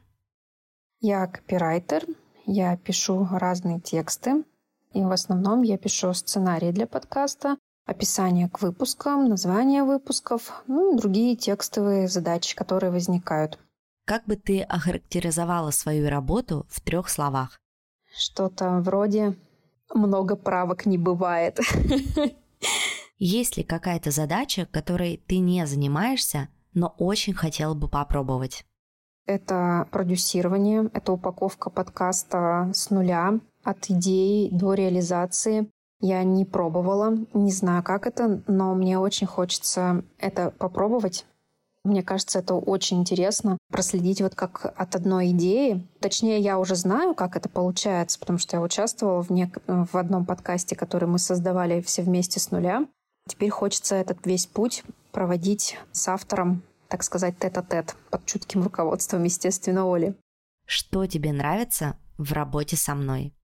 Я копирайтер, я пишу разные тексты, и в основном я пишу сценарии для подкаста, описание к выпускам, название выпусков, ну и другие текстовые задачи, которые возникают. Как бы ты охарактеризовала свою работу в трех словах? Что-то вроде «много правок не бывает». Есть ли какая-то задача, которой ты не занимаешься, но очень хотела бы попробовать? Это продюсирование, это упаковка подкаста с нуля, от идеи до реализации. Я не пробовала, не знаю, как это, но мне очень хочется это попробовать. Мне кажется, это очень интересно проследить вот как от одной идеи. Точнее, я уже знаю, как это получается, потому что я участвовала в, нек... в одном подкасте, который мы создавали все вместе с нуля. Теперь хочется этот весь путь проводить с автором, так сказать, тет-а-тет, под чутким руководством, естественно, Оли. Что тебе нравится в работе со мной?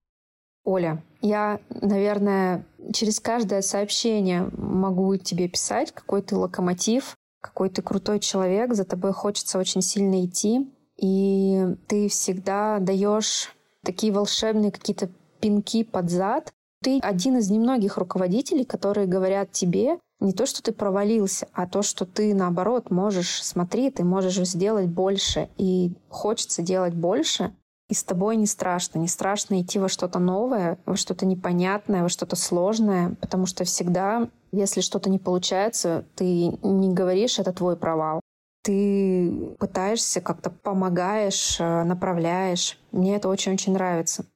Оля, я, наверное, через каждое сообщение могу тебе писать, какой ты локомотив, какой ты крутой человек, за тобой хочется очень сильно идти, и ты всегда даешь такие волшебные какие-то пинки под зад. Ты один из немногих руководителей, которые говорят тебе не то, что ты провалился, а то, что ты, наоборот, можешь, смотри, ты можешь сделать больше, и хочется делать больше, и с тобой не страшно. Не страшно идти во что-то новое, во что-то непонятное, во что-то сложное, потому что всегда, если что-то не получается, ты не говоришь, это твой провал. Ты пытаешься как-то помогаешь, э, направляешь. Мне это очень-очень нравится.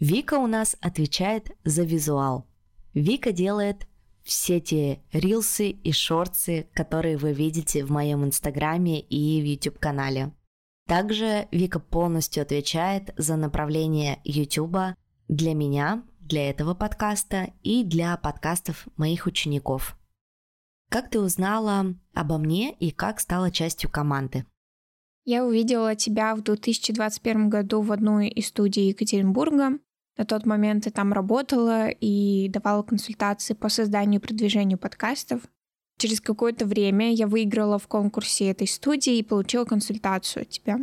Вика у нас отвечает за визуал. Вика делает все те рилсы и шорты, которые вы видите в моем инстаграме и в YouTube канале. Также Вика полностью отвечает за направление YouTube для меня, для этого подкаста и для подкастов моих учеников. Как ты узнала обо мне и как стала частью команды? Я увидела тебя в 2021 году в одной из студий Екатеринбурга. На тот момент ты там работала и давала консультации по созданию и продвижению подкастов. Через какое-то время я выиграла в конкурсе этой студии и получила консультацию от тебя.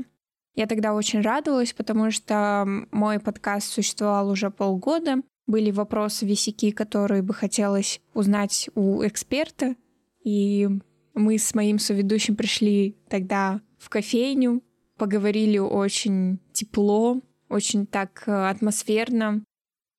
Я тогда очень радовалась, потому что мой подкаст существовал уже полгода. Были вопросы, висяки, которые бы хотелось узнать у эксперта. И мы с моим соведущим пришли тогда в кофейню, поговорили очень тепло, очень так э, атмосферно.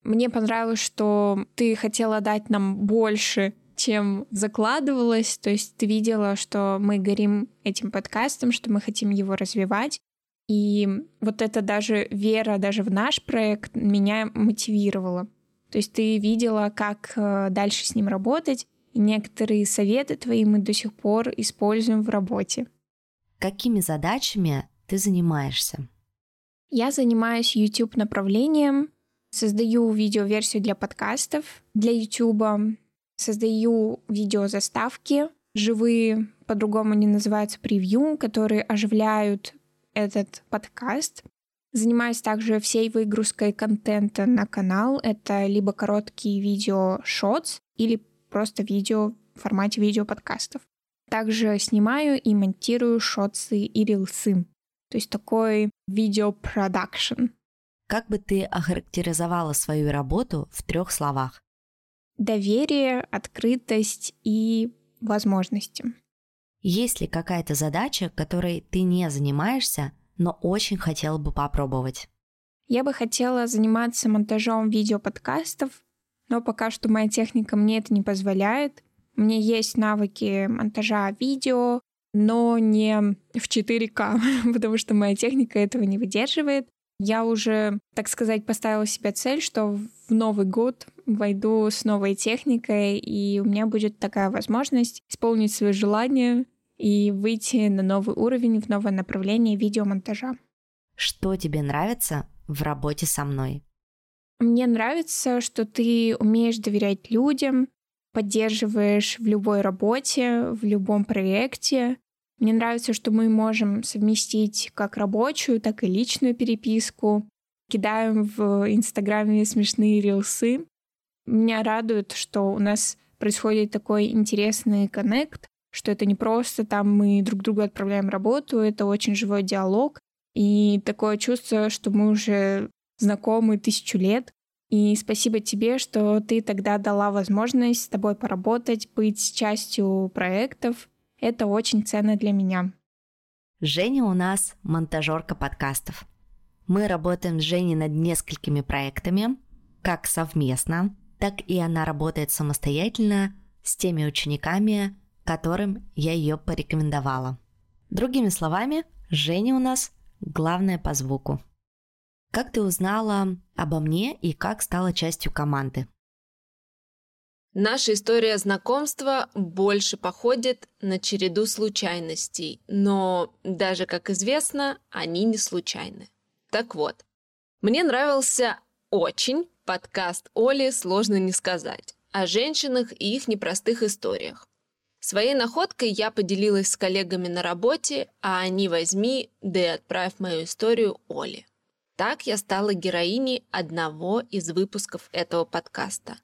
Мне понравилось, что ты хотела дать нам больше, чем закладывалось. То есть ты видела, что мы горим этим подкастом, что мы хотим его развивать. И вот это даже вера даже в наш проект меня мотивировала. То есть ты видела, как э, дальше с ним работать, и некоторые советы твои мы до сих пор используем в работе. Какими задачами ты занимаешься? Я занимаюсь YouTube направлением, создаю видеоверсию для подкастов, для YouTube, создаю видеозаставки, живые, по-другому они называются превью, которые оживляют этот подкаст. Занимаюсь также всей выгрузкой контента на канал. Это либо короткие видео шотс или просто видео в формате видео-подкастов. Также снимаю и монтирую шотсы и рилсы. То есть такой видеопродакшн. Как бы ты охарактеризовала свою работу в трех словах? Доверие, открытость и возможности. Есть ли какая-то задача, которой ты не занимаешься, но очень хотела бы попробовать? Я бы хотела заниматься монтажом видеоподкастов, но пока что моя техника мне это не позволяет. У меня есть навыки монтажа видео, но не в 4К, *laughs* потому что моя техника этого не выдерживает. Я уже, так сказать, поставила себе цель, что в Новый год войду с новой техникой, и у меня будет такая возможность исполнить свои желания и выйти на новый уровень, в новое направление видеомонтажа. Что тебе нравится в работе со мной? Мне нравится, что ты умеешь доверять людям, поддерживаешь в любой работе, в любом проекте. Мне нравится, что мы можем совместить как рабочую, так и личную переписку. Кидаем в Инстаграме смешные рилсы. Меня радует, что у нас происходит такой интересный коннект, что это не просто там мы друг другу отправляем работу, это очень живой диалог. И такое чувство, что мы уже знакомы тысячу лет, и спасибо тебе, что ты тогда дала возможность с тобой поработать, быть частью проектов. Это очень ценно для меня. Женя у нас монтажерка подкастов. Мы работаем с Женей над несколькими проектами, как совместно, так и она работает самостоятельно с теми учениками, которым я ее порекомендовала. Другими словами, Женя у нас главная по звуку. Как ты узнала обо мне и как стала частью команды? Наша история знакомства больше походит на череду случайностей, но даже, как известно, они не случайны. Так вот, мне нравился очень подкаст Оли «Сложно не сказать» о женщинах и их непростых историях. Своей находкой я поделилась с коллегами на работе, а они возьми, да и отправь мою историю Оле. Так я стала героиней одного из выпусков этого подкаста.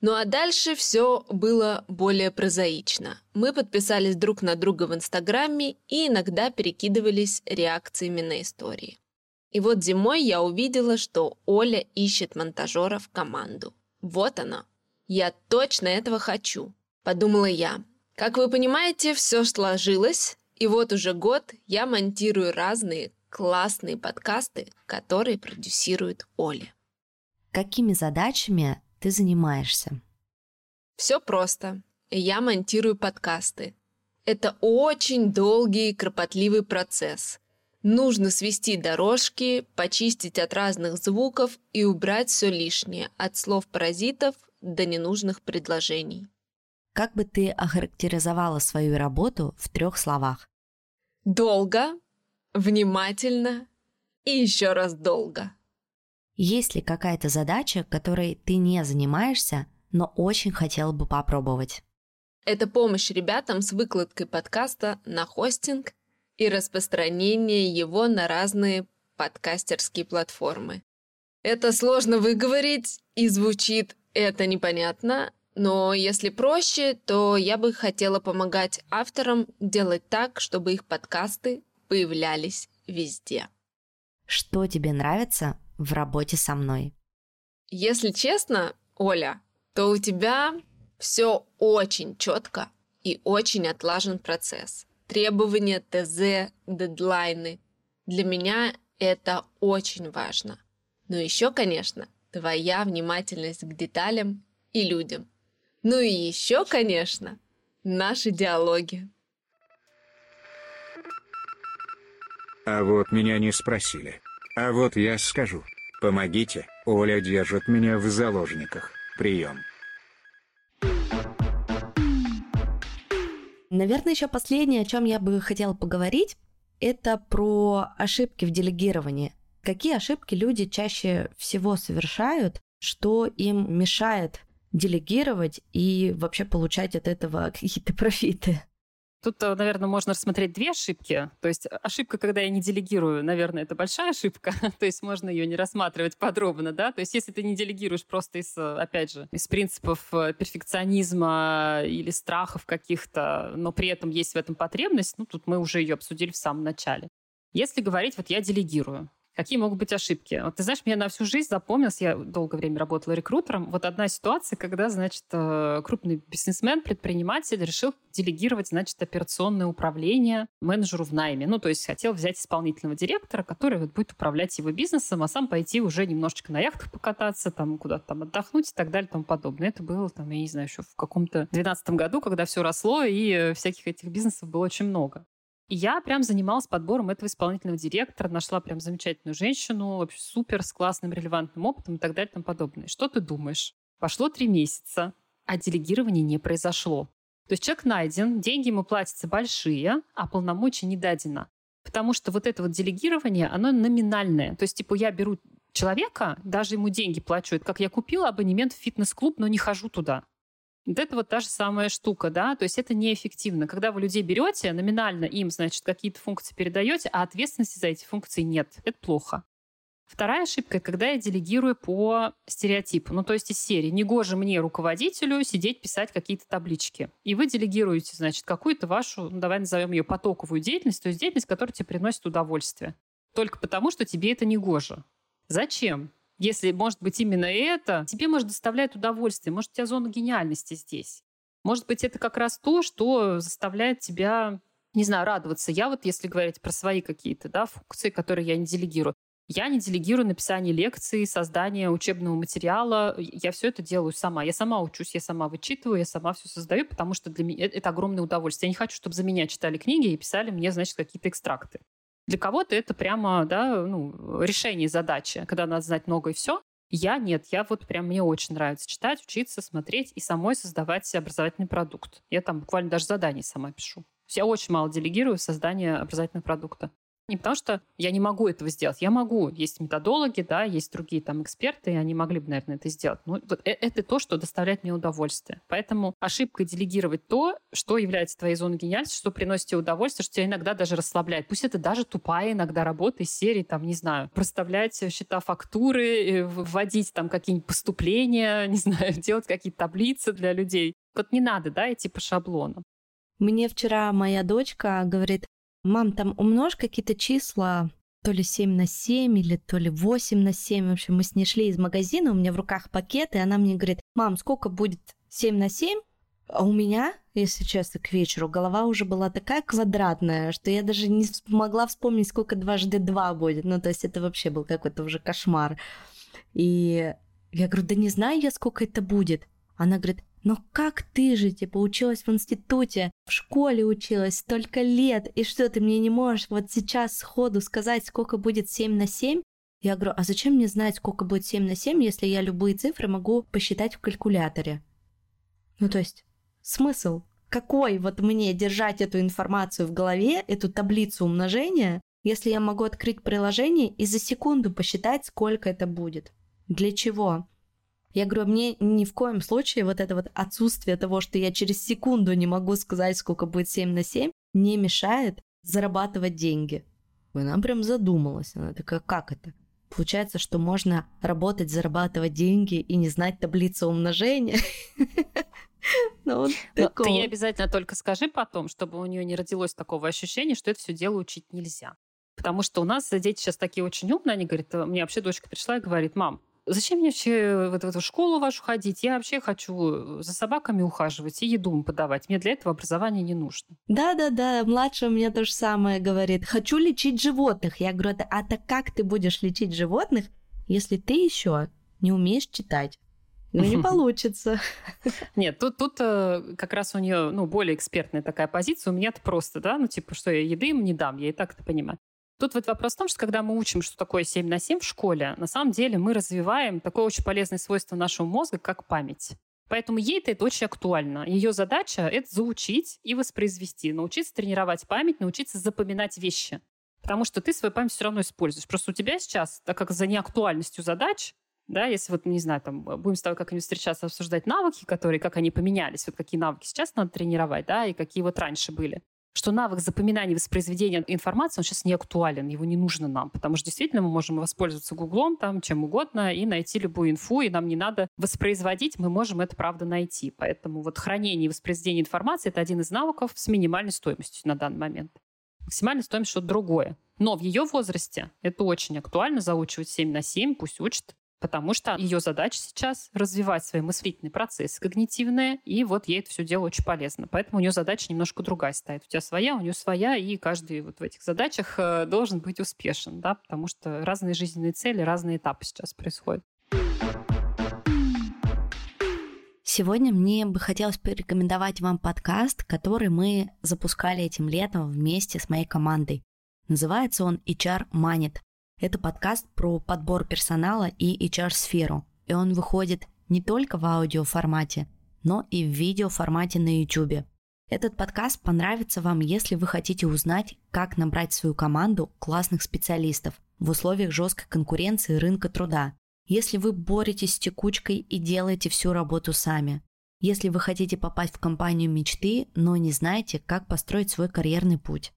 Ну а дальше все было более прозаично. Мы подписались друг на друга в Инстаграме и иногда перекидывались реакциями на истории. И вот зимой я увидела, что Оля ищет монтажера в команду. Вот она. Я точно этого хочу, подумала я. Как вы понимаете, все сложилось, и вот уже год я монтирую разные классные подкасты, которые продюсирует Оля. Какими задачами ты занимаешься? Все просто. Я монтирую подкасты. Это очень долгий и кропотливый процесс. Нужно свести дорожки, почистить от разных звуков и убрать все лишнее, от слов паразитов до ненужных предложений. Как бы ты охарактеризовала свою работу в трех словах? Долго, внимательно и еще раз долго. Есть ли какая-то задача, которой ты не занимаешься, но очень хотела бы попробовать? Это помощь ребятам с выкладкой подкаста на хостинг и распространение его на разные подкастерские платформы. Это сложно выговорить и звучит это непонятно, но если проще, то я бы хотела помогать авторам делать так, чтобы их подкасты появлялись везде. Что тебе нравится в работе со мной? Если честно, Оля, то у тебя все очень четко и очень отлажен процесс. Требования, ТЗ, дедлайны. Для меня это очень важно. Но еще, конечно, твоя внимательность к деталям и людям. Ну и еще, конечно, наши диалоги. А вот меня не спросили. А вот я скажу. Помогите, Оля держит меня в заложниках. Прием. Наверное, еще последнее, о чем я бы хотела поговорить, это про ошибки в делегировании. Какие ошибки люди чаще всего совершают, что им мешает делегировать и вообще получать от этого *laughs* какие-то профиты? Тут, э, наверное, можно рассмотреть две ошибки. То есть ошибка, когда я не делегирую, наверное, это большая ошибка. *laughs* То есть можно ее не рассматривать подробно, да. То есть если ты не делегируешь просто из, э, опять же, из принципов э, перфекционизма или страхов каких-то, но при этом есть в этом потребность, ну, тут мы уже ее обсудили в самом начале. Если говорить, вот я делегирую, Какие могут быть ошибки? Вот ты знаешь, мне на всю жизнь запомнилось, я долгое время работала рекрутером, вот одна ситуация, когда, значит, э, крупный бизнесмен, предприниматель решил делегировать, значит, операционное управление менеджеру в найме. Ну, то есть хотел взять исполнительного директора, который вот будет управлять его бизнесом, а сам пойти уже немножечко на яхтах покататься, там куда-то там отдохнуть и так далее и тому подобное. Это было там, я не знаю, еще в каком-то 12 году, когда все росло, и э, всяких этих бизнесов было очень много. Я прям занималась подбором этого исполнительного директора, нашла прям замечательную женщину, вообще супер, с классным, релевантным опытом и так далее и тому подобное. Что ты думаешь? Пошло три месяца, а делегирование не произошло. То есть человек найден, деньги ему платятся большие, а полномочия не дадено. Потому что вот это вот делегирование, оно номинальное. То есть, типа, я беру человека, даже ему деньги плачу. Это как я купила абонемент в фитнес-клуб, но не хожу туда. Вот это вот та же самая штука, да, то есть это неэффективно. Когда вы людей берете, номинально им, значит, какие-то функции передаете, а ответственности за эти функции нет. Это плохо. Вторая ошибка – когда я делегирую по стереотипу. Ну, то есть из серии «Негоже мне, руководителю, сидеть, писать какие-то таблички». И вы делегируете, значит, какую-то вашу, ну, давай назовем ее потоковую деятельность, то есть деятельность, которая тебе приносит удовольствие. Только потому, что тебе это негоже. Зачем? Если, может быть, именно это тебе может доставлять удовольствие, может, у тебя зона гениальности здесь. Может быть, это как раз то, что заставляет тебя, не знаю, радоваться. Я вот, если говорить про свои какие-то да, функции, которые я не делегирую, я не делегирую написание лекций, создание учебного материала. Я все это делаю сама. Я сама учусь, я сама вычитываю, я сама все создаю, потому что для меня это огромное удовольствие. Я не хочу, чтобы за меня читали книги и писали мне, значит, какие-то экстракты. Для кого-то это прямо да, ну, решение задачи, когда надо знать много и все. Я нет, я вот прям мне очень нравится читать, учиться, смотреть и самой создавать образовательный продукт. Я там буквально даже задания сама пишу. Я очень мало делегирую создание образовательного продукта. Не потому что я не могу этого сделать. Я могу. Есть методологи, да, есть другие там эксперты, и они могли бы, наверное, это сделать. Но вот э, это то, что доставляет мне удовольствие. Поэтому ошибка делегировать то, что является твоей зоной гениальности, что приносит тебе удовольствие, что тебя иногда даже расслабляет. Пусть это даже тупая иногда работа из серии, там, не знаю, проставлять счета фактуры, э, вводить там какие-нибудь поступления, *laughs* не знаю, делать какие-то таблицы для людей. Вот не надо, да, идти по шаблону. Мне вчера моя дочка говорит, мам, там умножь какие-то числа, то ли 7 на 7 или то ли 8 на 7. В общем, мы с ней шли из магазина, у меня в руках пакет, и она мне говорит, мам, сколько будет 7 на 7? А у меня, если честно, к вечеру голова уже была такая квадратная, что я даже не могла вспомнить, сколько дважды два будет. Ну, то есть это вообще был какой-то уже кошмар. И я говорю, да не знаю я, сколько это будет. Она говорит, Но как ты же, типа, училась в институте, в школе училась столько лет, и что ты мне не можешь вот сейчас сходу сказать, сколько будет 7 на 7? Я говорю, а зачем мне знать, сколько будет 7 на 7, если я любые цифры могу посчитать в калькуляторе? Ну, то есть, смысл? Какой вот мне держать эту информацию в голове, эту таблицу умножения, если я могу открыть приложение и за секунду посчитать, сколько это будет? Для чего? Я говорю, мне ни в коем случае вот это вот отсутствие того, что я через секунду не могу сказать, сколько будет 7 на 7, не мешает зарабатывать деньги. И она прям задумалась. Она такая, как это? Получается, что можно работать, зарабатывать деньги и не знать таблицу умножения. *laughs* Ну, ты ей обязательно только скажи потом, чтобы у нее не родилось такого ощущения, что это все дело учить нельзя. Потому что у нас дети сейчас такие очень умные, они говорят, мне вообще дочка пришла и говорит, мам, зачем мне вообще в эту школу вашу ходить? Я вообще хочу за собаками ухаживать и еду им подавать. Мне для этого образование не нужно. Да-да-да, младшая у меня то же самое говорит. Хочу лечить животных. Я говорю, а так как ты будешь лечить животных, если ты еще не умеешь читать? Ну, не *laughs* получится. Нет, тут, тут э, как раз у нее ну, более экспертная такая позиция. У меня-то просто, да, ну, типа, что я еды им не дам, я и так это понимаю. Тут вот вопрос в том, что когда мы учим, что такое 7 на 7 в школе, на самом деле мы развиваем такое очень полезное свойство нашего мозга, как память. Поэтому ей -то это очень актуально. Ее задача — это заучить и воспроизвести, научиться тренировать память, научиться запоминать вещи. Потому что ты свою память все равно используешь. Просто у тебя сейчас, так как за неактуальностью задач, да, если вот, не знаю, там, будем с тобой как-нибудь встречаться, обсуждать навыки, которые, как они поменялись, вот какие навыки сейчас надо тренировать, да, и какие вот раньше были что навык запоминания и воспроизведения информации, он сейчас не актуален, его не нужно нам, потому что действительно мы можем воспользоваться Гуглом, там, чем угодно, и найти любую инфу, и нам не надо воспроизводить, мы можем это, правда, найти. Поэтому вот хранение и воспроизведение информации — это один из навыков с минимальной стоимостью на данный момент. Максимальная стоимость что-то другое. Но в ее возрасте это очень актуально, заучивать 7 на 7, пусть учит потому что ее задача сейчас развивать свои мыслительные процессы когнитивные, и вот ей это все дело очень полезно. Поэтому у нее задача немножко другая стоит. У тебя своя, у нее своя, и каждый вот в этих задачах э, должен быть успешен, да, потому что разные жизненные цели, разные этапы сейчас происходят. Сегодня мне бы хотелось порекомендовать вам подкаст, который мы запускали этим летом вместе с моей командой. Называется он HR Manit. Это подкаст про подбор персонала и HR-сферу. И он выходит не только в аудиоформате, но и в видеоформате на YouTube. Этот подкаст понравится вам, если вы хотите узнать, как набрать свою команду классных специалистов в условиях жесткой конкуренции рынка труда. Если вы боретесь с текучкой и делаете всю работу сами. Если вы хотите попасть в компанию мечты, но не знаете, как построить свой карьерный путь.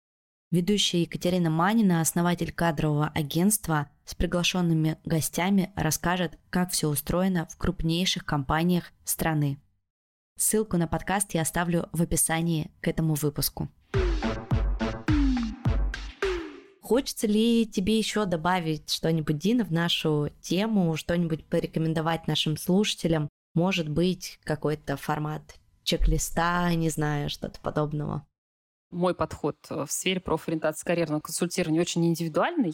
Ведущая Екатерина Манина, основатель кадрового агентства, с приглашенными гостями расскажет, как все устроено в крупнейших компаниях страны. Ссылку на подкаст я оставлю в описании к этому выпуску. Хочется ли тебе еще добавить что-нибудь, Дина, в нашу тему, что-нибудь порекомендовать нашим слушателям? Может быть, какой-то формат чек-листа, не знаю, что-то подобного? Мой подход э, в сфере профориентации карьерного консультирования очень индивидуальный,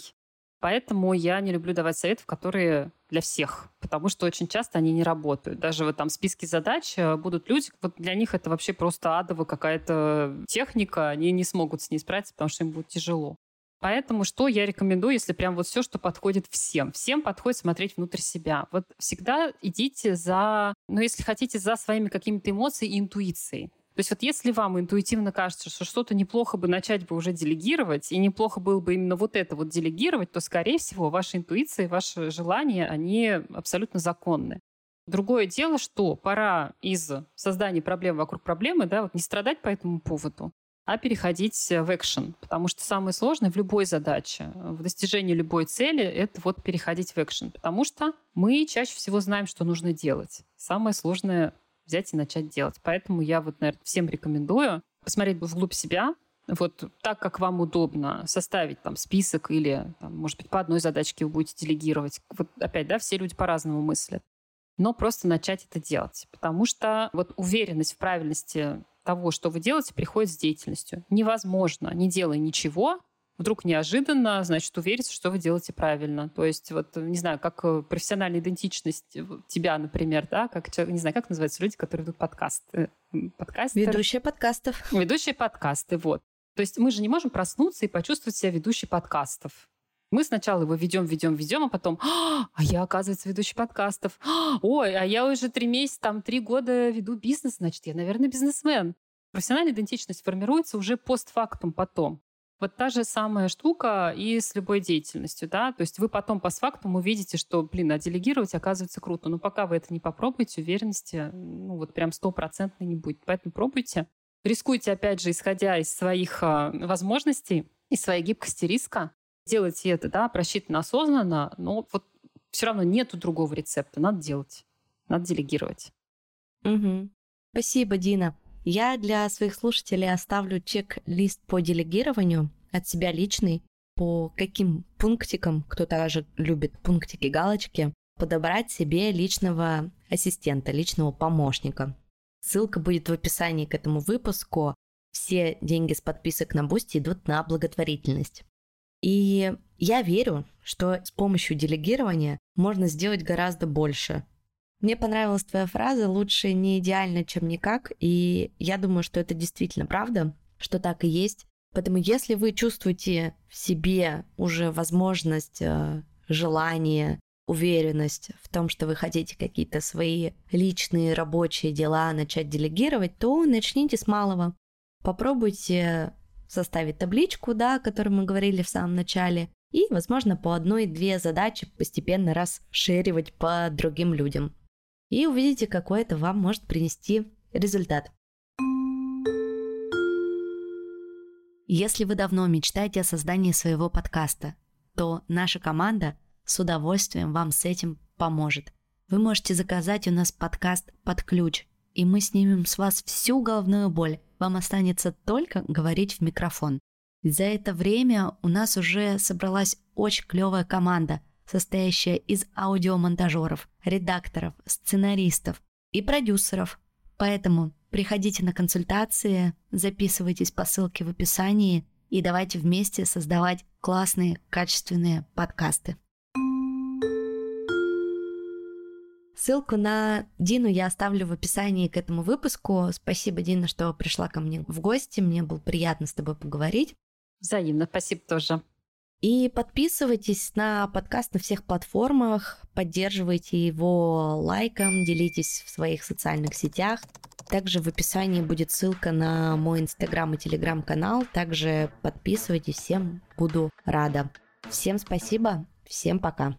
поэтому я не люблю давать советы, которые для всех, потому что очень часто они не работают. Даже в этом списке задач э, будут люди, вот для них это вообще просто адовая какая-то техника, они не смогут с ней справиться, потому что им будет тяжело. Поэтому что я рекомендую, если прям вот все, что подходит всем? Всем подходит смотреть внутрь себя. Вот всегда идите за, ну, если хотите, за своими какими-то эмоциями и интуицией. То есть вот если вам интуитивно кажется, что что-то неплохо бы начать бы уже делегировать, и неплохо было бы именно вот это вот делегировать, то, скорее всего, ваша интуиция, ваши желания, они абсолютно законны. Другое дело, что пора из создания проблем вокруг проблемы, да, вот не страдать по этому поводу, а переходить в экшен. Потому что самое сложное в любой задаче, в достижении любой цели, это вот переходить в экшен. Потому что мы чаще всего знаем, что нужно делать. Самое сложное взять и начать делать. Поэтому я вот, наверное, всем рекомендую посмотреть вглубь себя, вот так, как вам удобно, составить там список или, там, может быть, по одной задачке вы будете делегировать. Вот опять, да, все люди по-разному мыслят. Но просто начать это делать. Потому что вот уверенность в правильности того, что вы делаете, приходит с деятельностью. Невозможно, не делая ничего, Вдруг неожиданно, значит, увериться, что вы делаете правильно. То есть, вот, не знаю, как э, профессиональная идентичность тебя, например, да, как, не знаю, как называются люди, которые ведут подкасты. Подкастер. Ведущие подкастов. Ведущие подкасты, вот. То есть мы же не можем проснуться и почувствовать себя ведущей подкастов. Мы сначала его ведем, ведем, ведем, а потом, а я, оказывается, ведущий подкастов. Ой, а я уже три месяца, там, три года веду бизнес, значит, я, наверное, бизнесмен. Профессиональная идентичность формируется уже постфактум потом. Вот та же самая штука и с любой деятельностью, да, то есть вы потом по постфактум увидите, что, блин, а делегировать оказывается круто, но пока вы это не попробуете, уверенности, ну вот прям стопроцентной не будет, поэтому пробуйте. Рискуйте, опять же, исходя из своих э, возможностей, и своей гибкости риска, делайте это, да, просчитанно, осознанно, но вот все равно нету другого рецепта, надо делать, надо делегировать. Угу. Спасибо, Дина. Я для своих слушателей оставлю чек-лист по делегированию от себя личный, по каким пунктикам, кто также любит пунктики, галочки, подобрать себе личного ассистента, личного помощника. Ссылка будет в описании к этому выпуску. Все деньги с подписок на Boosty идут на благотворительность. И я верю, что с помощью делегирования можно сделать гораздо больше. Мне понравилась твоя фраза «лучше не идеально, чем никак», и я думаю, что это действительно правда, что так и есть. Поэтому если вы чувствуете в себе уже возможность, э, желание, уверенность в том, что вы хотите какие-то свои личные рабочие дела начать делегировать, то начните с малого. Попробуйте составить табличку, да, о которой мы говорили в самом начале, и, возможно, по одной-две задачи постепенно расширивать по другим людям и увидите, какой это вам может принести результат. Если вы давно мечтаете о создании своего подкаста, то наша команда с удовольствием вам с этим поможет. Вы можете заказать у нас подкаст под ключ, и мы снимем с вас всю головную боль. Вам останется только говорить в микрофон. За это время у нас уже собралась очень клевая команда – состоящая из аудиомонтажеров, редакторов, сценаристов и продюсеров. Поэтому приходите на консультации, записывайтесь по ссылке в описании и давайте вместе создавать классные, качественные подкасты. Ссылку на Дину я оставлю в описании к этому выпуску. Спасибо, Дина, что пришла ко мне в гости. Мне было приятно с тобой поговорить. Взаимно, спасибо тоже. И подписывайтесь на подкаст на всех платформах, поддерживайте его лайком, делитесь в своих социальных сетях. Также в описании будет ссылка на мой инстаграм и телеграм-канал. Также подписывайтесь, всем буду рада. Всем спасибо, всем пока.